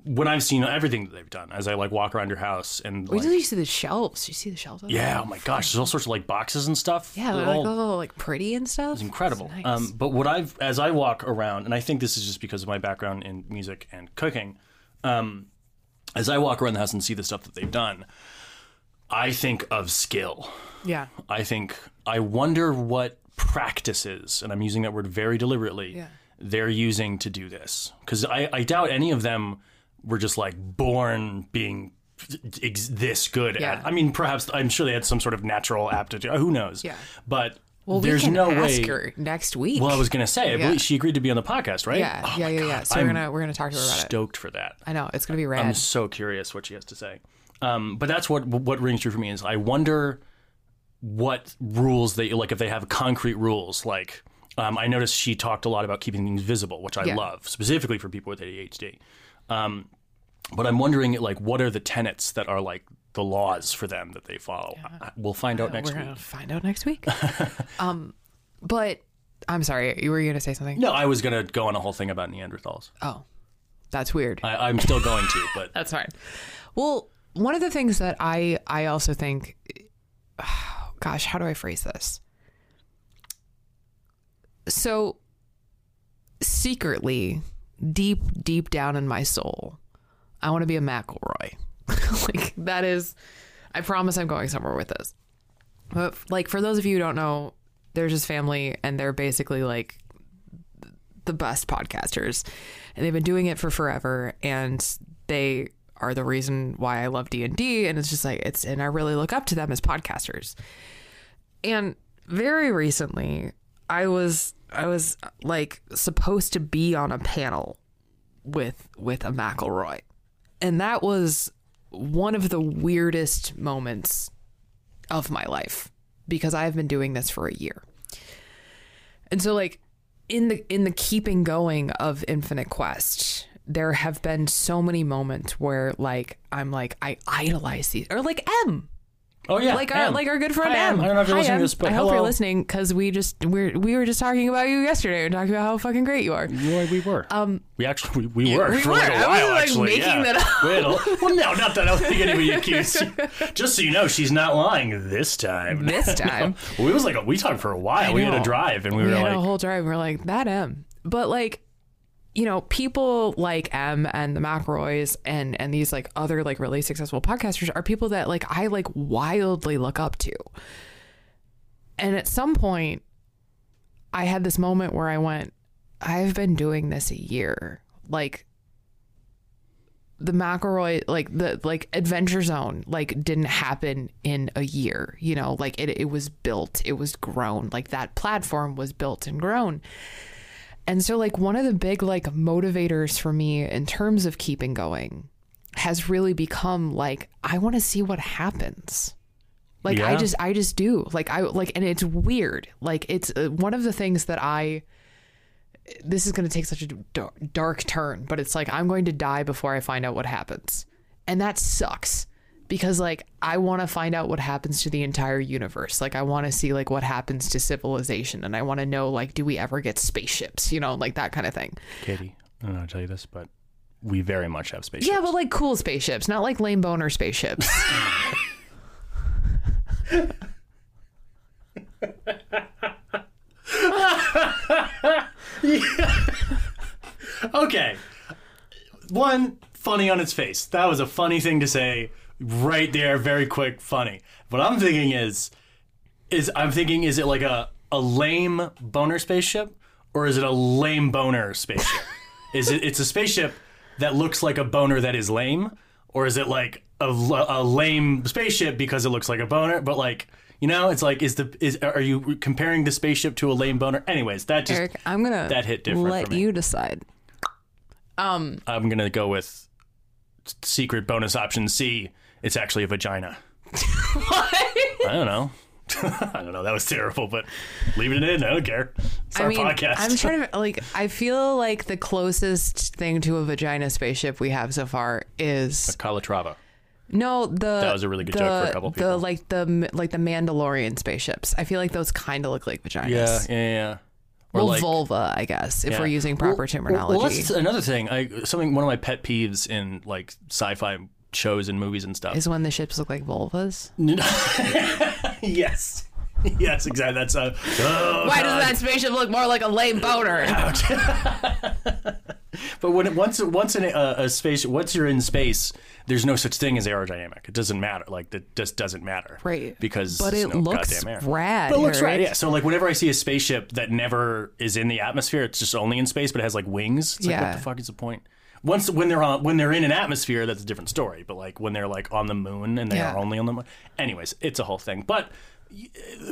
when I've seen everything that they've done, as I like walk around your house and
Wait
like,
till you see the shelves. You see the shelves? over
yeah,
there?
oh my gosh, there's all sorts of like boxes and stuff.
Yeah,
They're
like
all-
all like pretty and stuff. It's
incredible.
nice.
Um, but what I've as I walk around, and I think this is just because of my background in music and cooking, um, as I walk around the house and see the stuff that they've done, I think of skill.
yeah.
I think I wonder what practices, and I'm using that word very deliberately,
Yeah.
they're using to do this. Because I, I doubt any of them were just like born being ex- this good
Yeah.
at. I mean, perhaps I'm sure they had some sort of natural aptitude. Who knows?
Yeah.
But
Well,
there's
we can
no
ask
way.
her next week.
Well, I was gonna say, I
Yeah.
believe she agreed to be on the podcast, right?
yeah,
Oh
yeah, yeah, yeah. So
I'm
we're gonna we're gonna talk to her about it.
stoked for that.
I know it's gonna be rad.
I'm so curious what she has to say. Um, but that's what what rings true for me is I wonder what rules they like if they have concrete rules like. Um, I noticed she talked a lot about keeping things visible, which I
Yeah.
love, specifically for people with ADHD. Um, but I'm wondering, like, what are the tenets that are like the laws for them that they follow? I- We'll find out next
we're
week.
gonna find out next week. um, but I'm sorry, you were gonna say something?
No, I was gonna go on a whole thing about Neanderthals.
Oh, that's weird.
I, I'm still going to, but
That's fine. Well, one of the things that I I also think, gosh, how do I phrase this? So, secretly, deep deep down in my soul, I want to be a McElroy. like that is, I promise I'm going somewhere with this. But like for those of you who don't know, there's this family, and they're basically like the best podcasters and they've been doing it for forever and they are the reason why I love D&D and it's just like it's and I really look up to them as podcasters. And very recently I was I was like supposed to be on a panel with with a McElroy. And that was one of the weirdest moments of my life because I've been doing this for a year. And so like in the in the keeping going of Infinite Quest, there have been so many moments where like I'm like I idolize these or like M.
oh yeah,
Like our
Em.
like our good friend
Hi, Em.
M.
I don't know if you're
Hi,
listening
Em.
to this, but
I hope
hello.
you're listening because we just we're we were just talking about you yesterday and talking about how fucking great you are.
Yeah, we were. Um, we actually we, we were
we
for
were.
like a
I
while.
wasn't, like,
actually,
making
yeah.
that up.
We had a- well, no, not that I don't think anybody accused. you. Just so you know, she's not lying this time.
This time.
well, it was like a, we talked for a while. We had a
know.
drive, and we,
we
were
had
like,
a whole drive. And we're like that M, but like, you know, people like M and the McElroys and and these like other like really successful podcasters are people that like I like wildly look up to. And at some point, I had this moment where I went, I've been doing this a year, like. The McElroy, like the like Adventure Zone, like didn't happen in a year. You know, like it, it was built, it was grown. Like that platform was built and grown. And so, like, one of the big, like, motivators for me in terms of keeping going has really become like, I want to see what happens. Like, I just, I just do. Like, I, like, and it's weird. Like, it's uh, one of the things that I, this is going to take such a dark turn, but it's like, I'm going to die before I find out what happens. And that sucks because like I want to find out what happens to the entire universe. Like I want to see like what happens to civilization and I want to know like do we ever get spaceships, you know, like that kind of thing.
Katie, I don't know how to tell you this, but we very much have spaceships.
Yeah, but like cool spaceships, not like lame boner spaceships.
Okay. One, funny on its face. That was a funny thing to say right there, very quick, funny. What I'm thinking is is I'm thinking is it like a, a lame boner spaceship or is it a lame boner spaceship? is it it's a spaceship that looks like a boner that is lame or is it like a, a lame spaceship because it looks like a boner but like you know it's like is the is are you comparing the spaceship to a lame boner anyways that just
Eric, I'm to
that hit different
let
for me.
you decide.
Um, I'm gonna go with secret bonus option C. It's actually a vagina. Why? I don't know. I don't know. That was terrible, but leave it in. I don't care. It's
I
our
mean,
podcast.
I'm trying to like. I feel like the closest thing to a vagina spaceship we have so far is a
Calatrava.
no the.
That was a really good
the,
joke for a couple
The like the like the Mandalorian spaceships. I feel like those kind of look like vaginas.
Yeah, yeah, yeah. Or
well,
like
vulva, I guess, if
yeah.
we're using proper
Well,
terminology.
Well, that's another thing. I something one of my pet peeves in like sci-fi shows and movies and stuff.
is when the ships look like vulvas.
yes. Yes, exactly. That's a. Oh,
Why
God.
does that spaceship look more like a lame boner?
But when it, once once in a, a space, once you're in space, there's no such thing as aerodynamic. It doesn't matter. Like that just doesn't matter.
Right.
Because
But it
no
looks rad.
But it looks right. Yeah. So like whenever I see a spaceship that never is in the atmosphere, it's just only in space, but it has like wings. It's like
Yeah.
what the fuck is the point? Once when they're on when they're in an atmosphere, that's a different story. But like when they're like on the moon and they
Yeah.
are only on the moon. Anyways, it's a whole thing. But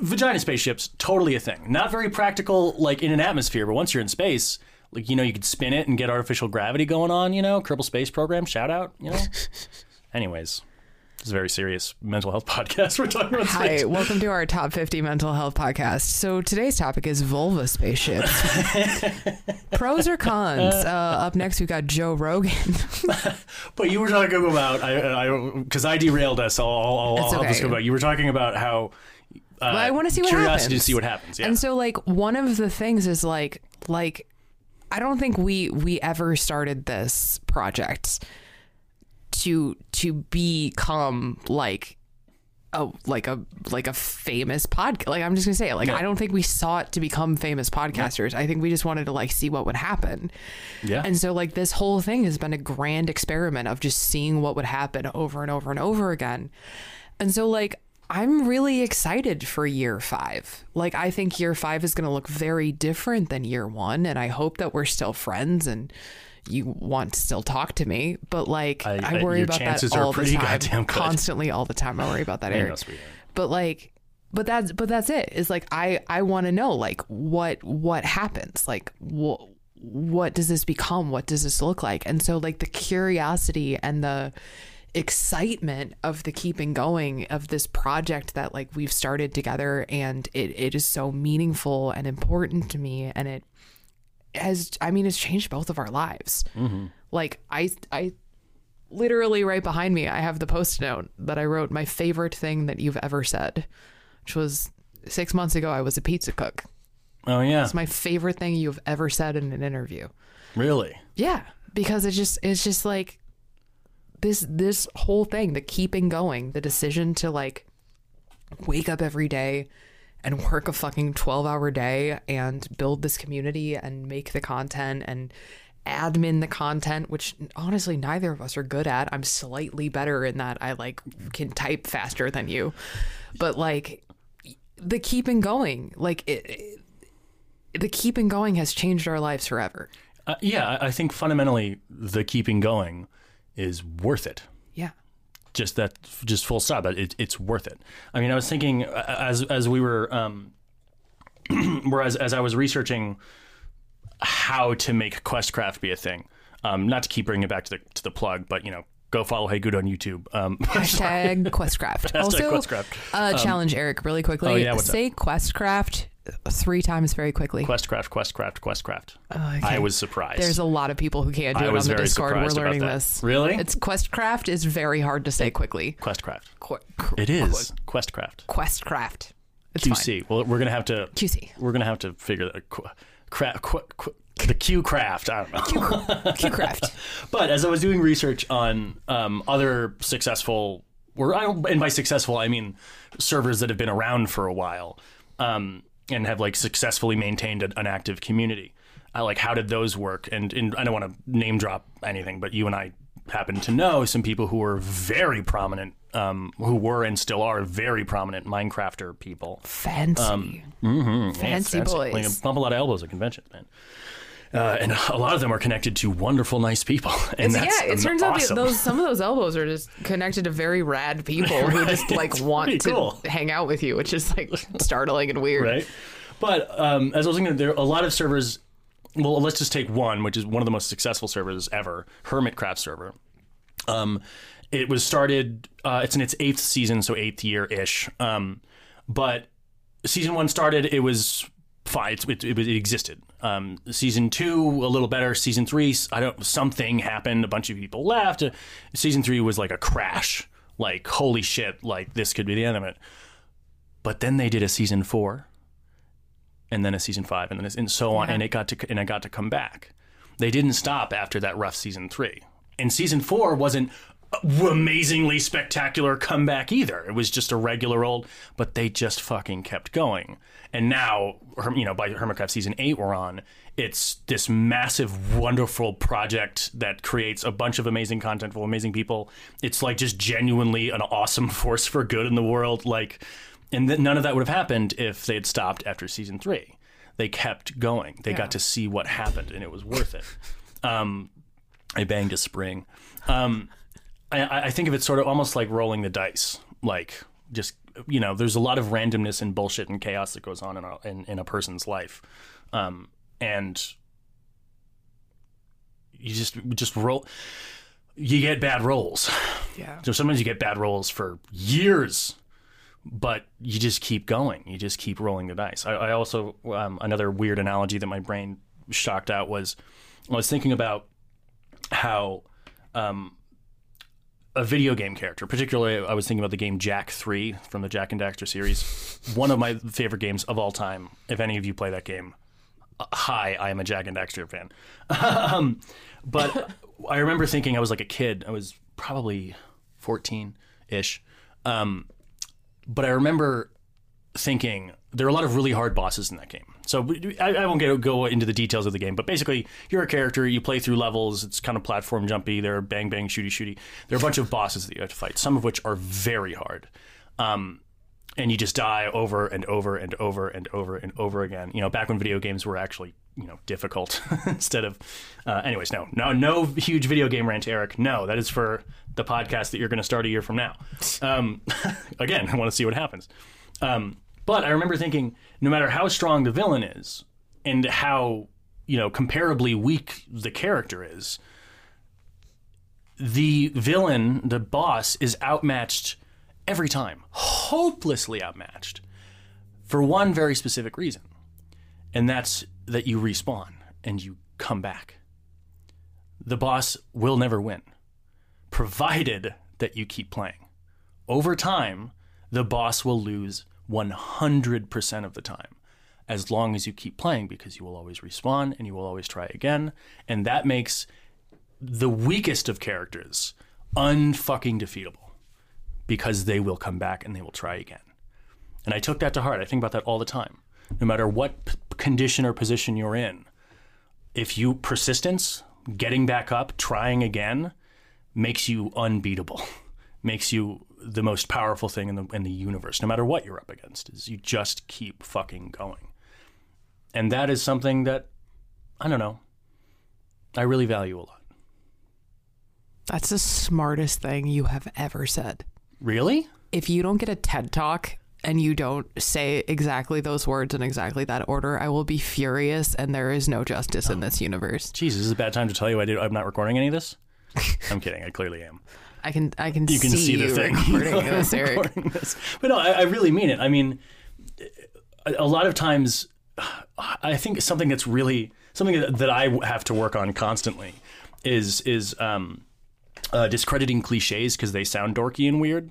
vagina spaceships totally a thing. Not very practical, like in an atmosphere, but once you're in space, like you know, you could spin it and get artificial gravity going on. You know, Kerbal Space Program, shout out. You know. Anyways, is a very serious mental health podcast. We're talking about
Hi,
space.
welcome to our top 50 mental health podcast. So today's topic is vulva spaceships. Pros or cons? Uh, up next, we've got Joe Rogan.
But you were talking about I because I, derailed us. I'll, I'll, I'll
It's
help us
okay.
go back. You were talking about how. Uh,
Well, I wanna see what
curiosity
happens.
to see what happens. Yeah.
And so like one of the things is like like I don't think we we ever started this project to to become like a like a like a famous podcast. Like I'm just gonna say it. Like
Yeah.
I don't think we sought to become famous podcasters. I think we just wanted to like see what would happen.
yeah.
And so like this whole thing has been a grand experiment of just seeing what would happen over and over and over again. And so like I'm really excited for year 5. Like I think year 5 is going to look very different than year 1 and I hope that we're still friends and you want to still talk to me, but like
I-
I,
I-
worry about that
chances are
all the
pretty
time, constantly all the time. I worry about that, Eric.
sweetheart.
but like but that's but that's it. Is like i i want to know like what what happens? Like what what does this become? What does this look like? And so like the curiosity and the excitement of the keeping going of this project that like we've started together and it, it is so meaningful and important to me and it has i mean it's changed both of our lives mm-hmm. like i i literally right behind me, I have the post note that I wrote my favorite thing that you've ever said, which was six months ago, I was a pizza cook.
oh yeah.
It's my favorite thing you've ever said in an interview.
Really.
Yeah, because it's just it's just like this this whole thing, the keeping going, the decision to like wake up every day and work a fucking 12 hour day and build this community and make the content and admin the content which honestly neither of us are good at. I'm slightly better in that i like can type faster than you. But like the keeping going like it, it the keeping going has changed our lives forever.
Uh, yeah, I I think fundamentally the keeping going is worth it.
yeah
Just that, just full stop. It, it's worth it. I mean, I was thinking uh, as as we were, um, whereas as I was researching how to make Questcraft be a thing. Um, not to keep bringing it back to the to the plug, but you know, go follow Hey Good on YouTube. Um,
Hashtag Questcraft. also,
Questcraft.
Uh, challenge Eric really quickly.
oh, yeah, what's up?
Say Questcraft three times very quickly.
Questcraft, Questcraft, Questcraft.
okay.
I was surprised.
There's a lot of people who can't do
I
it on the Discord. We're learning this.
Really?
It's Questcraft is very hard to say quickly.
Questcraft.
Qu- qu-
It is Questcraft.
Questcraft. It's fine.
QC. Well, we're gonna have to.
QC.
We're gonna have to figure that. Qu- cra- qu- qu- the Q craft. I don't know.
Qcraft.
But as I was doing research on um, other successful, or I don't, and by successful I mean servers that have been around for a while um, and have like successfully maintained an, an active community. I like how did those work? And, and I don't want to name drop anything, but you and I happen to know some people who were very prominent, um, who were and still are very prominent Minecrafter people.
Fancy.
Yeah,
Fancy boys.
Like, bump a lot of elbows at conventions, man. Uh, and a lot of them are connected to wonderful, nice people, and that's
yeah, it turns out
awesome.
that those some of those elbows are just connected to very rad people who just like
It's
want to
cool.
hang out with you, which is like startling and weird.
right? But um, as I was thinking, there are a lot of servers. Well, let's just take one, which is one of the most successful servers ever, Hermitcraft server. Um, it was started. Uh, it's in its eighth season, so eighth year ish. Um, but season one started. It was fine. It, it, it, existed. Um, season two, a little better. Season three, I don't. Something happened. A bunch of people left. Uh, season three was like a crash. Like holy shit! Like this could be the end of it. But then they did a season four, and then a season five, and then and so on, and it got to and it got to come back. They didn't stop after that rough season three, and season four wasn't amazingly spectacular comeback either. It was just a regular old, but they just fucking kept going. And now, you know, by Hermitcraft season eight, we're on. It's this massive, wonderful project that creates a bunch of amazing content for amazing people. It's like just genuinely an awesome force for good in the world. Like, and th- none of that would have happened if they had stopped after season three. They kept going. They got to see what happened, and it was worth it. Um, I banged a spring. Um, I, I think of it sort of almost like rolling the dice. Like, just you know, there's a lot of randomness and bullshit and chaos that goes on in a, in, in a person's life, um, and you just just roll. You get bad rolls.
Yeah.
So sometimes you get bad rolls for years, but you just keep going. You just keep rolling the dice. I, I also um, another weird analogy that my brain shocked out was I was thinking about how um, a video game character, particularly I was thinking about the game Jak Three from the Jak and Daxter series, one of my favorite games of all time. If any of you play that game, uh, hi, I am a Jak and Daxter fan. um, but I remember thinking I was like a kid. I was probably fourteen ish. Um, but I remember thinking there are a lot of really hard bosses in that game. So I, I won't get, go into the details of the game, but basically you're a character, you play through levels. It's kind of platform jumpy. There are bang bang shooty shooty. There are a bunch of bosses that you have to fight, some of which are very hard. Um, and you just die over and over and over and over and over again. You know, back when video games were actually you know difficult instead of. Uh, anyways, no, no, no huge video game rant, Eric. No, that is for the podcast that you're going to start a year from now. Um, again, I want to see what happens. Um, but I remember thinking, no matter how strong the villain is, and how you know comparably weak the character is, the villain, the boss, is outmatched every time, hopelessly outmatched, for one very specific reason, and that's that you respawn and you come back. The boss will never win, provided that you keep playing. Over time, the boss will lose 100% of the time as long as you keep playing because you will always respawn and you will always try again. And that makes the weakest of characters unfucking defeatable because they will come back and they will try again. And I took that to heart. I think about that all the time. No matter what p- condition or position you're in, if you persistence, getting back up, trying again, makes you unbeatable, makes you the most powerful thing in the in the universe. No matter what you're up against, is you just keep fucking going. And that is something that I don't know. I really value a lot.
That's the smartest thing you have ever said.
Really?
If you don't get a TED talk and you don't say exactly those words in exactly that order, I will be furious and there is no justice in oh. this universe.
Jesus, this is a bad time to tell you I did, I'm not recording any of this. I'm kidding. I clearly am.
I can I can
You can
see,
see the
you
thing.
recording this, Eric.
recording this. But no, I, I really mean it. I mean, a, a lot of times, I think something that's really something that, that I have to work on constantly is is um, uh, discrediting cliches because they sound dorky and weird.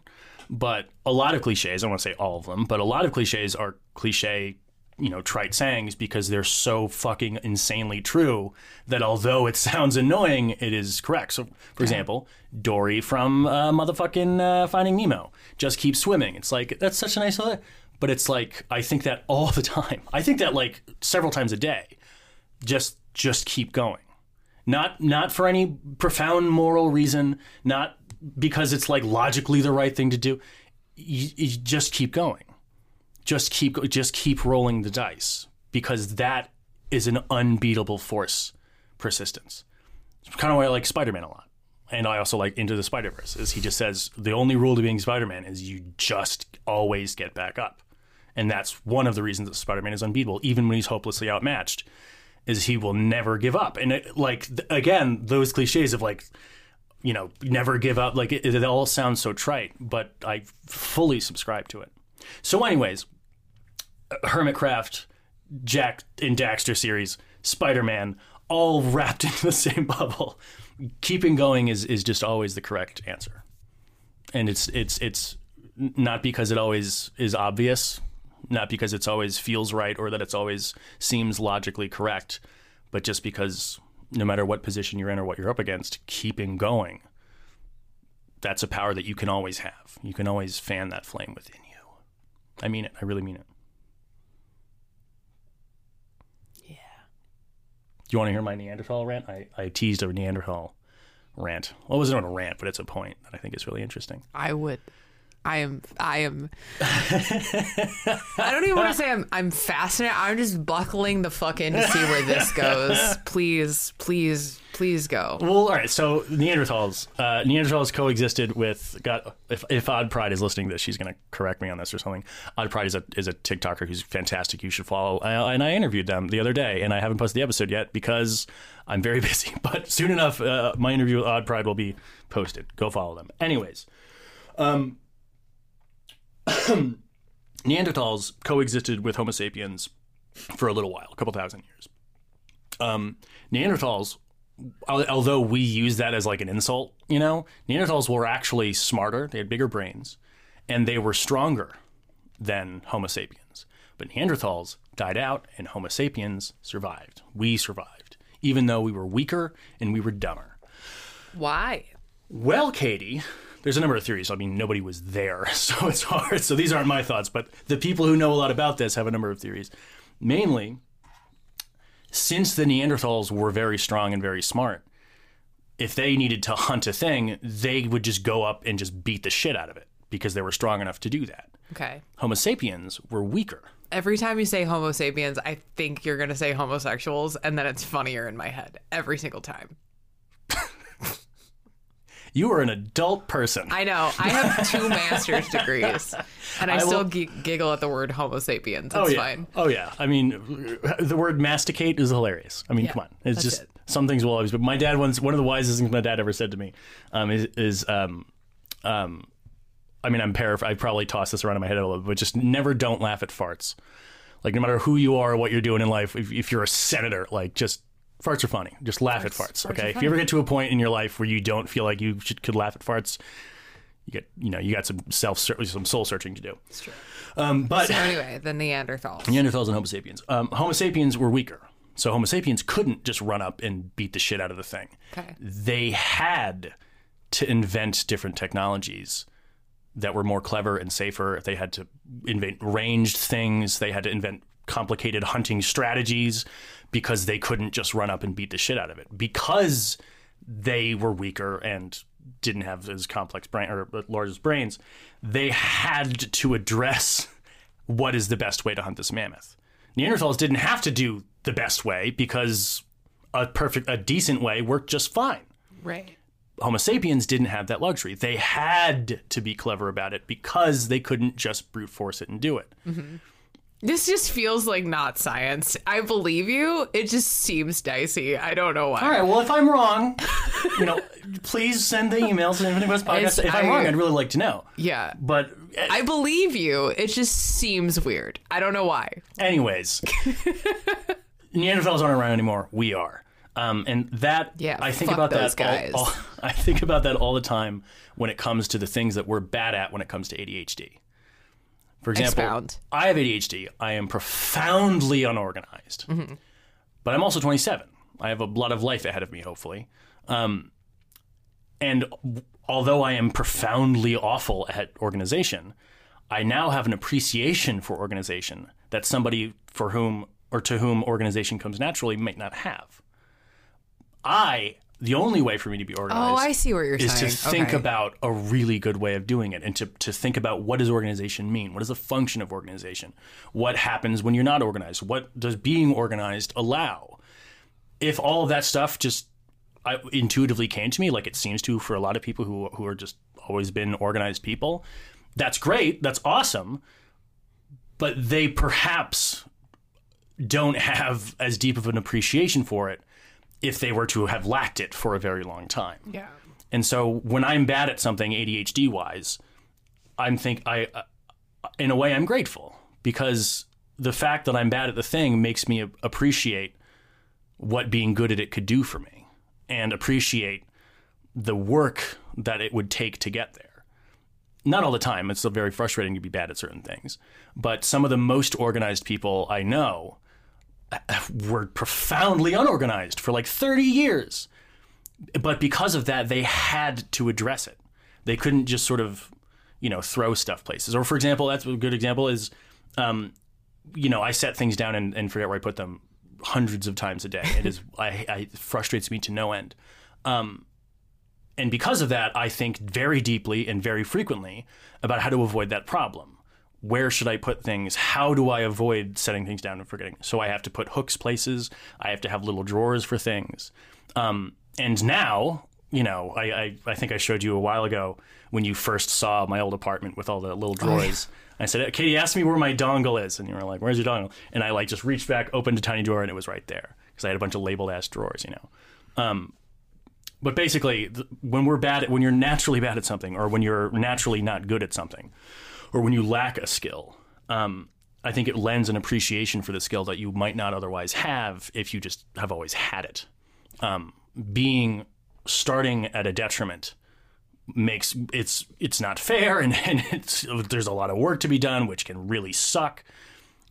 But a lot of cliches, I don't want to say all of them, but a lot of cliches are cliche, you know, trite sayings because they're so fucking insanely true that although it sounds annoying, it is correct. So, for example, Dory from uh, motherfucking uh, Finding Nemo just keeps swimming. It's like, that's such a nice, little- but it's like, I think that all the time. I think that like several times a day. Just, just keep going not not for any profound moral reason, not because it's like logically the right thing to do. You, you just keep going. Just keep just keep rolling the dice because that is an unbeatable force. Persistence. It's kind of why I like Spider-Man a lot, and I also like Into the Spider-Verse. Is he just says the only rule to being Spider-Man is you just always get back up, and that's one of the reasons that Spider-Man is unbeatable, even when he's hopelessly outmatched is he will never give up. And it, like again, those cliches of like, you know, never give up. Like it, it all sounds so trite, but I fully subscribe to it. So, anyways, Hermitcraft, Jak and Daxter series, Spider Man, all wrapped into the same bubble. Keeping going is is just always the correct answer, and it's it's it's not because it always is obvious not because it's always feels right or that it's always seems logically correct, but just because no matter what position you're in or what you're up against, keeping going. That's a power that you can always have. You can always fan that flame within you. I mean it. I really mean it.
Yeah.
Do you want to hear my Neanderthal rant? I, I teased a Neanderthal rant. Well, it wasn't a rant, but it's a point that I think is really interesting.
I would. I am I am I don't even want to say I'm I'm fascinated. I'm just buckling the fuck in to see where this goes. Please, please, please go.
Well, all right. So Neanderthals, uh, Neanderthals coexisted with. Got if if Odd Pride is listening to this, she's going to correct me on this or something. Odd Pride is a is a TikToker who's fantastic. You should follow. Uh, and I interviewed them the other day, and I haven't posted the episode yet because I'm very busy. But soon enough, uh, my interview with Odd Pride will be posted. Go follow them. Anyways, um, Neanderthals coexisted with Homo sapiens for a little while, a couple thousand years. Um, Neanderthals, although we use that as like an insult, you know, Neanderthals were actually smarter. They had bigger brains, and they were stronger than Homo sapiens. But Neanderthals died out, and Homo sapiens survived. We survived, even though we were weaker and we were dumber.
Why?
Well, Katie, there's a number of theories. I mean, nobody was there, so it's hard. So these aren't my thoughts, but the people who know a lot about this have a number of theories. Mainly, since the Neanderthals were very strong and very smart, if they needed to hunt a thing, they would just go up and just beat the shit out of it because they were strong enough to do that.
Okay.
Homo sapiens were weaker.
Every time you say Homo sapiens, I think you're gonna say homosexuals, and then it's funnier in my head every single time.
You are an adult person.
I know. I have two master's degrees, and I,
I
still
will-
gi- giggle at the word Homo sapiens. It's
oh yeah.
fine.
Oh yeah. I mean, the word masticate is hilarious. I mean, come on. It's just
it.
some things will always. But my dad once one of the wisest things my dad ever said to me um, is, is um, um, I mean, I'm paraphr- I probably tossed this around in my head a little bit, but just never don't laugh at farts. Like no matter who you are or what you're doing in life, if, if you're a senator, like just farts are funny. Just laugh at farts.
farts
Okay. If you ever get to a point in your life where you don't feel like you should, could laugh at farts, you get you know you got some self some soul searching to do.
It's true.
Um, but
So anyway, the Neanderthals.
Neanderthals and Homo sapiens. Um, Homo sapiens were weaker. So Homo sapiens couldn't just run up and beat the shit out of the thing.
Okay.
They had to invent different technologies that were more clever and safer. They had to invent ranged things. They had to invent complicated hunting strategies because they couldn't just run up and beat the shit out of it. Because they were weaker and didn't have as complex brain or large brains, they had to address what is the best way to hunt this mammoth. Neanderthals didn't have to do the best way because a perfect, a decent way worked just fine.
Right.
Homo sapiens didn't have that luxury. They had to be clever about it because they couldn't just brute force it and do it. Mm-hmm.
This just feels like not science. I believe you. It just seems dicey. I don't know why.
All right. Well, if I'm wrong, you know, please send the emails to Infinite Quest Podcast.
It's-
If I'm
I-
wrong, I'd really like to know.
Yeah.
But uh,
I believe you. It just seems weird. I don't know why.
anyways, Neanderthals aren't around anymore. We are. Um, and that
Yeah,
I think about
those
that all-
guys.
all- I think about that all the time when it comes to the things that we're bad at when it comes to ADHD. For example,
Expound.
I have ADHD. I am profoundly unorganized, but I'm also 27. I have a lot of life ahead of me, hopefully. Um, and although I am profoundly awful at organization, I now have an appreciation for organization that somebody for whom or to whom organization comes naturally might not have. I, the only way for me to be oh, organized
Oh, I see what you're
is
saying.
to think
Okay.
about a really good way of doing it and to, to think about what does organization mean? What is the function of organization? What happens when you're not organized? What does being organized allow? If all of that stuff just I, intuitively came to me, like it seems to for a lot of people who, who are just always been organized people, that's great. That's awesome. But they perhaps don't have as deep of an appreciation for it if they were to have lacked it for a very long time.
Yeah.
And so when I'm bad at something ADHD wise, I'm think I uh, in a way I'm grateful because the fact that I'm bad at the thing makes me appreciate what being good at it could do for me and appreciate the work that it would take to get there. Not all the time. It's still very frustrating to be bad at certain things. But some of the most organized people I know were profoundly unorganized for like 30 years but because of that, they had to address it. They couldn't just sort of, you know, throw stuff places. Or, for example, that's a good example is, um, you know, I set things down and, and forget where I put them hundreds of times a day. It is, I, I it frustrates me to no end. Um, and because of that, I think very deeply and very frequently about how to avoid that problem. Where should I put things? How do I avoid setting things down and forgetting? So I have to put hooks places. I have to have little drawers for things. Um, and now, you know, I, I, I think I showed you a while ago when you first saw my old apartment with all the little drawers. I said, Katie, ask me where my dongle is. And you were like, where's your dongle? And I like just reached back, opened a tiny drawer, and it was right there because I had a bunch of labeled ass drawers, you know. Um, but basically, when we're bad at, when you're naturally bad at something, or when you're naturally not good at something, or when you lack a skill, um, I think it lends an appreciation for the skill that you might not otherwise have if you just have always had it. Um, being starting at a detriment makes it's it's not fair and, and it's there's a lot of work to be done which can really suck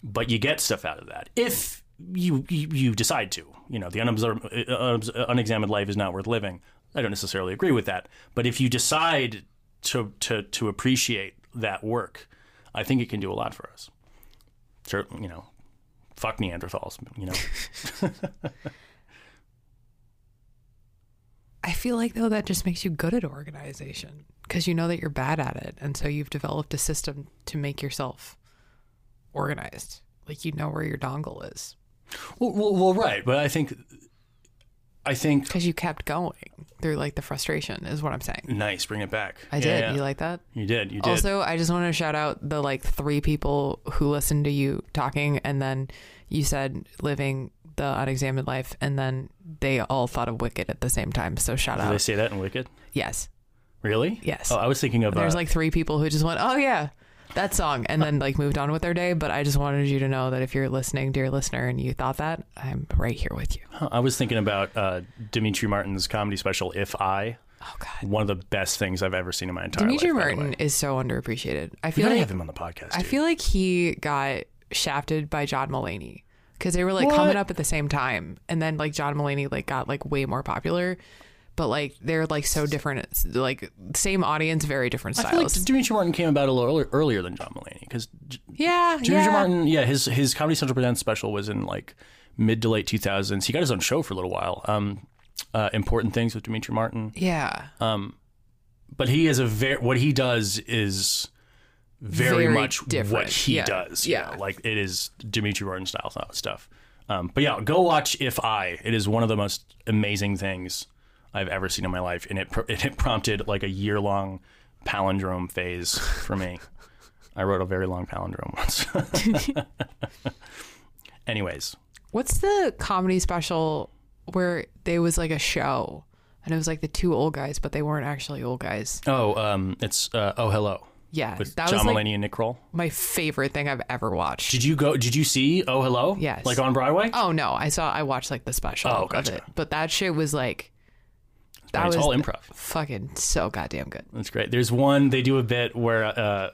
but you get stuff out of that if you you, decide to you know the unobserved, uh, unexamined life is not worth living i don't necessarily agree with that but if you decide to to to appreciate that work i think it can do a lot for us. Certainly you know fuck neanderthals you know.
I feel like though that just makes you good at organization because you know that you're bad at it, and so you've developed a system to make yourself organized. Like you know where your dongle is.
Well, well, well right but i think i think
because you kept going through like the frustration is what I'm saying.
nice bring it back
I did.
yeah.
You like that?
you did you did
Also, I just want to shout out the like three people who listened to you talking, and then you said living the unexamined life, and then they all thought of Wicked at the same time. So shout out
did they say that in wicked
Yes,
really
Yes.
oh i was thinking of
there's
uh,
like three people who just went, "Oh yeah, that song," and then like moved on with their day. But I just wanted you to know that if you're listening, dear listener, and you thought that, I'm right here with you.
I was thinking about uh, Demetri Martin's comedy special, If I.
Oh God,
One of the best things I've ever seen in my entire
Demetri
life. the
Martin is so underappreciated. I feel like
have him on the podcast.
I
dude.
feel like he got shafted by John Mulaney because they were like
What?
coming up at the same time, and then like John Mulaney like got like way more popular, but like they're like so different. It's, like same audience, very different
I feel like
styles.
Demetri Martin came about a little earlier, earlier than John Mulaney because
yeah,
Demetri
yeah.
Martin, yeah, his his Comedy Central Presents special was in like mid to late 2000s. He got his own show for a little while. Um, uh, Important Things with Demetri Martin.
Yeah, Um,
but he is a very what he does is very,
Very
much
different.
what he
Yeah.
does.
Yeah.
know, like it is Demetri Martin style stuff. Um, but yeah, go watch If I. It is one of the most amazing things I've ever seen in my life, and it pr- it prompted like a year long palindrome phase for me. I wrote a very long palindrome once. Anyways,
what's the comedy special where there was like a show and it was like the two old guys, but they weren't actually old guys.
oh, um, it's uh, Oh Hello
Yeah,
with
that
John
was like
Mulaney and Nick Kroll.
my favorite thing I've ever watched.
Did you go? Did you see Oh Hello?
Yes.
Like on Broadway?
Oh no, I saw I watched like the special
Oh,
of
gotcha.
it, but that shit was like that
it's
was
all improv.
fucking so goddamn good.
That's great. There's one they do a bit where uh,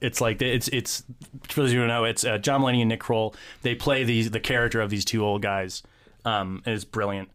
it's like it's it's for those of you who don't know it's uh, John Mulaney and Nick Kroll. They play these the character of these two old guys, um, and it's brilliant.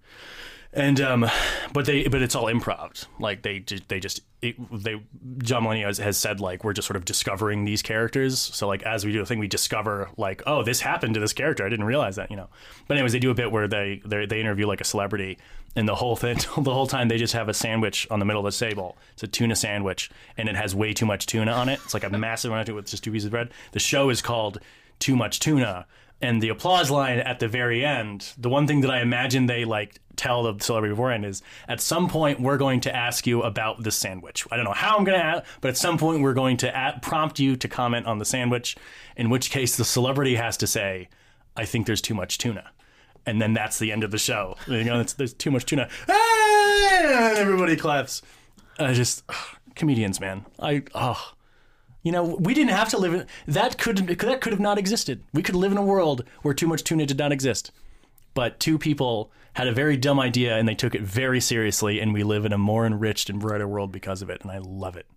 And um, but they but it's all improv. Like they they just it, they John Mulaney has, has said like we're just sort of discovering these characters. So like as we do a thing, we discover like oh this happened to this character. I didn't realize that you know. But anyways, they do a bit where they they, they interview like a celebrity, and the whole thing the whole time they just have a sandwich on the middle of the table. It's a tuna sandwich, and it has way too much tuna on it. It's like a massive amount of tuna with just two pieces of bread. The show is called Too Much Tuna. And the applause line at the very end, the one thing that I imagine they like tell the celebrity beforehand is at some point we're going to ask you about the sandwich. I don't know how I'm going to ask, but at some point we're going to at, prompt you to comment on the sandwich, in which case the celebrity has to say, I think there's too much tuna. And then that's the end of the show. You know, there's too much tuna. Ah! And everybody claps. I just, comedians, man. I, oh. You know, we didn't have to live in that could that could have not existed. We could live in a world where too much tuna did not exist. But two people had a very dumb idea and they took it very seriously and we live in a more enriched and brighter world because of it and I love it.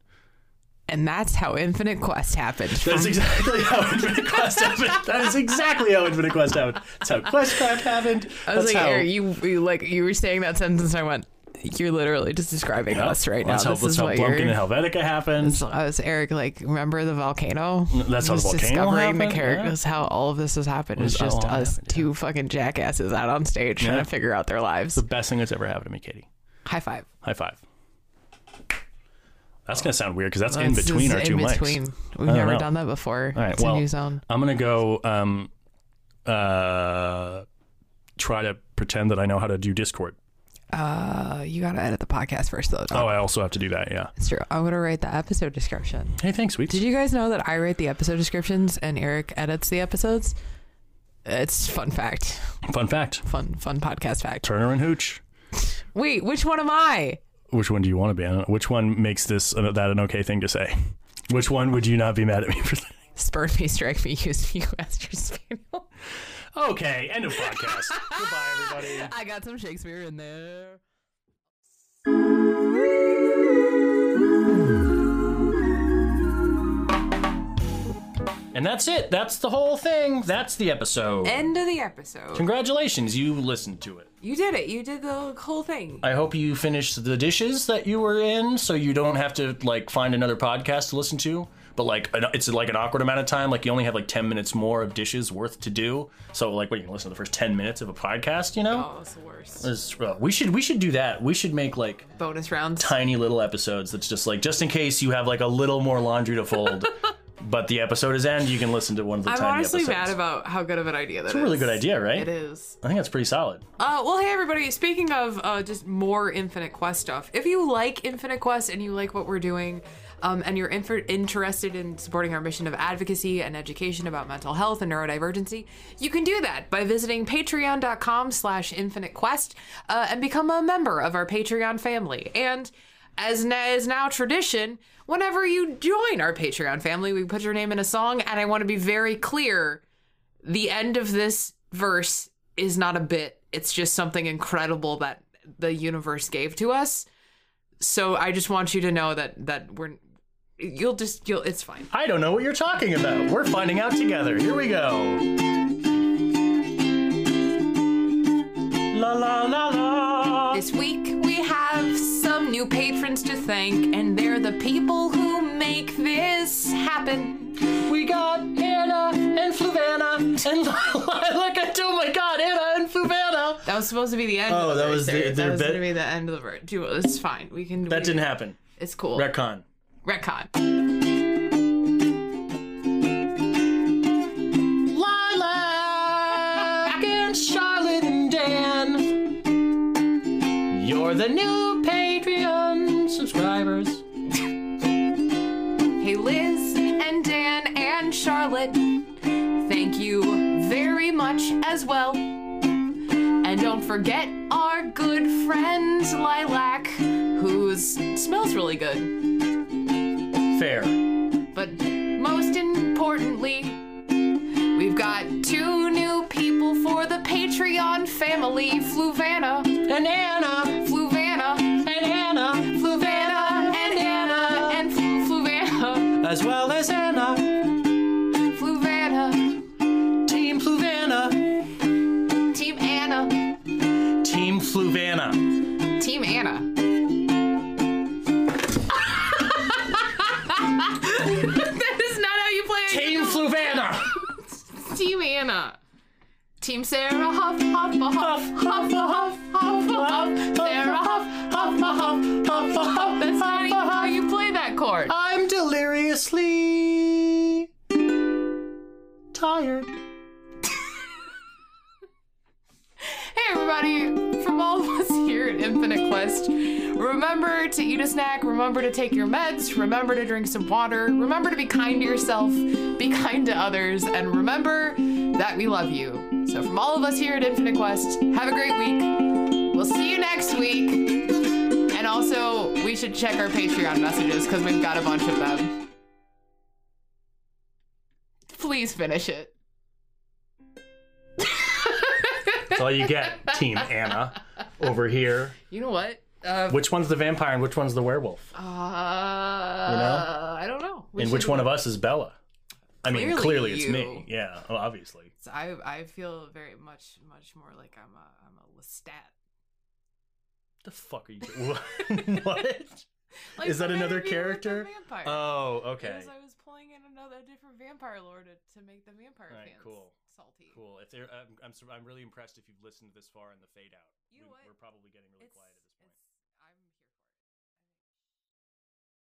And that's how Infinite Quest happened.
That's exactly how Infinite Quest happened. That is exactly how Infinite Quest happened. That's how Questcraft happened.
I was
That's
like,
how,
you, you like you were saying that sentence, and I went, "You're literally just describing us right now.
That's how,
this
that's
is
how Blumpkin and Helvetica happened.
I was Eric, like, remember the volcano?
That's how the volcano
discovering the
happened,
characters, how all of this has happened. It's
That's
just us
happened,
two fucking jackasses out on stage trying to figure out their lives.
The best thing that's ever happened to me, Katie.
High five.
High five. That's gonna sound weird because that's in between our two
in
mics.
between. We've never
know.
done that before.
All right,
it's
well,
a new zone.
I'm gonna go um, uh, try to pretend that I know how to do Discord.
Uh, you gotta edit the podcast first, though.
Oh, I also have to do that. Yeah.
It's true. I'm gonna write the episode description.
Hey, thanks, sweet.
Did you guys know that I write the episode descriptions and Eric edits the episodes? It's fun fact.
Fun fact:
Fun fun podcast fact.
Turner and Hooch.
Wait, which one am I?
Which one do you want to be? Know. Which one makes this uh, that an okay thing to say? Which one would you not be mad at me for? saying?
Spurn me, strike me, use me, as your spaniel.
Okay, end of podcast. Goodbye, everybody.
I got some Shakespeare in there.
And that's it. That's the whole thing. That's the episode.
End of the episode.
Congratulations, you listened to it.
You did it. You did the whole thing.
I hope you finished the dishes that you were in, so you don't have to like find another podcast to listen to. But like, it's like an awkward amount of time. Like you only have like ten minutes more of dishes worth to do. So like, what you can listen to the first ten minutes of a podcast. You know,
Oh, it's the worst.
It's- uh, we should we should do that. We should make like
Bonus rounds.
tiny little episodes that's just like just in case you have like a little more laundry to fold. but the episode is end. You can listen to one of the
I'm
tiny
honestly
episodes.
mad about how good of an idea that
It's a really good idea, right?
It is.
I think that's pretty solid.
Uh, well, hey everybody. Speaking of uh, just more Infinite Quest stuff, if you like Infinite Quest and you like what we're doing, um, and you're inf- interested in supporting our mission of advocacy and education about mental health and neurodivergency, you can do that by visiting Patreon.com/slash Infinite Quest uh, and become a member of our Patreon family. And as na- is now tradition, whenever you join our Patreon family, we put your name in a song, and I want to be very clear the end of this verse is not a bit. It's just something incredible that the universe gave to us. So I just want you to know that that we're you'll just you'll it's fine.
I don't know what you're talking about. We're finding out together. Here we go. La la la la.
This week we have some new patrons to thank and they're the people who make this happen.
We got Anna and Fluvanna and look at oh my god, Anna and Fluvanna.
That was supposed to be the end.
Oh,
of the
that
verse
was the-
there.
their
that was
bit?
going to be the end of the verse. Do- It's fine. We can.
That
we-
didn't happen.
It's cool.
Retcon.
Retcon.
Lilac and Charlotte and Dan. You're the new Patreon subscribers.
Hey, Liz and Dan and Charlotte, thank you very much as well. And don't forget our good friend Lilac, whose smells really good.
Fair.
But most importantly, we've got two new people for the Patreon family Fluvanna,
And Anna as well as Anna.
Fluvanna.
Team Fluvanna.
Team Anna.
Team Fluvanna.
Team Anna. that is not how you play it.
Team Fluvanna.
Team Anna. Team Sarah Huff Huff a Huff Huff Huff Huff Huff Sarah Huff Huff a Huff Huff Huff. That's not even how you play that chord.
Deliriously tired.
Hey everybody, from all of us here at Infinite Quest, remember to eat a snack, remember to take your meds, remember to drink some water, remember to be kind to yourself, be kind to others, and remember that we love you. So from all of us here at Infinite Quest, have a great week. We'll see you next week. And also, we should check our Patreon messages because we've got a bunch of them. Please finish it.
That's all you get, Team Anna. Over here.
You know what? Uh,
Which one's the vampire and which one's the werewolf?
Uh, I don't know. We
and which one of us is Bella? I mean,
Clearly
clearly it's
you.
me. Yeah, well, obviously.
So I I feel very much much more like I'm a I'm a Lestat.
The fuck are you doing? what?
Like
Is that another
Interview with the
character?
Vampire.
Oh, okay.
Because I was pulling in another different vampire lore to, to make the vampire
Alright,
fans
cool.
salty.
Cool. If I'm, I'm, I'm really impressed if you've listened this far in the fade out.
You know
We-
what?
We're probably getting really
It's,
quiet at this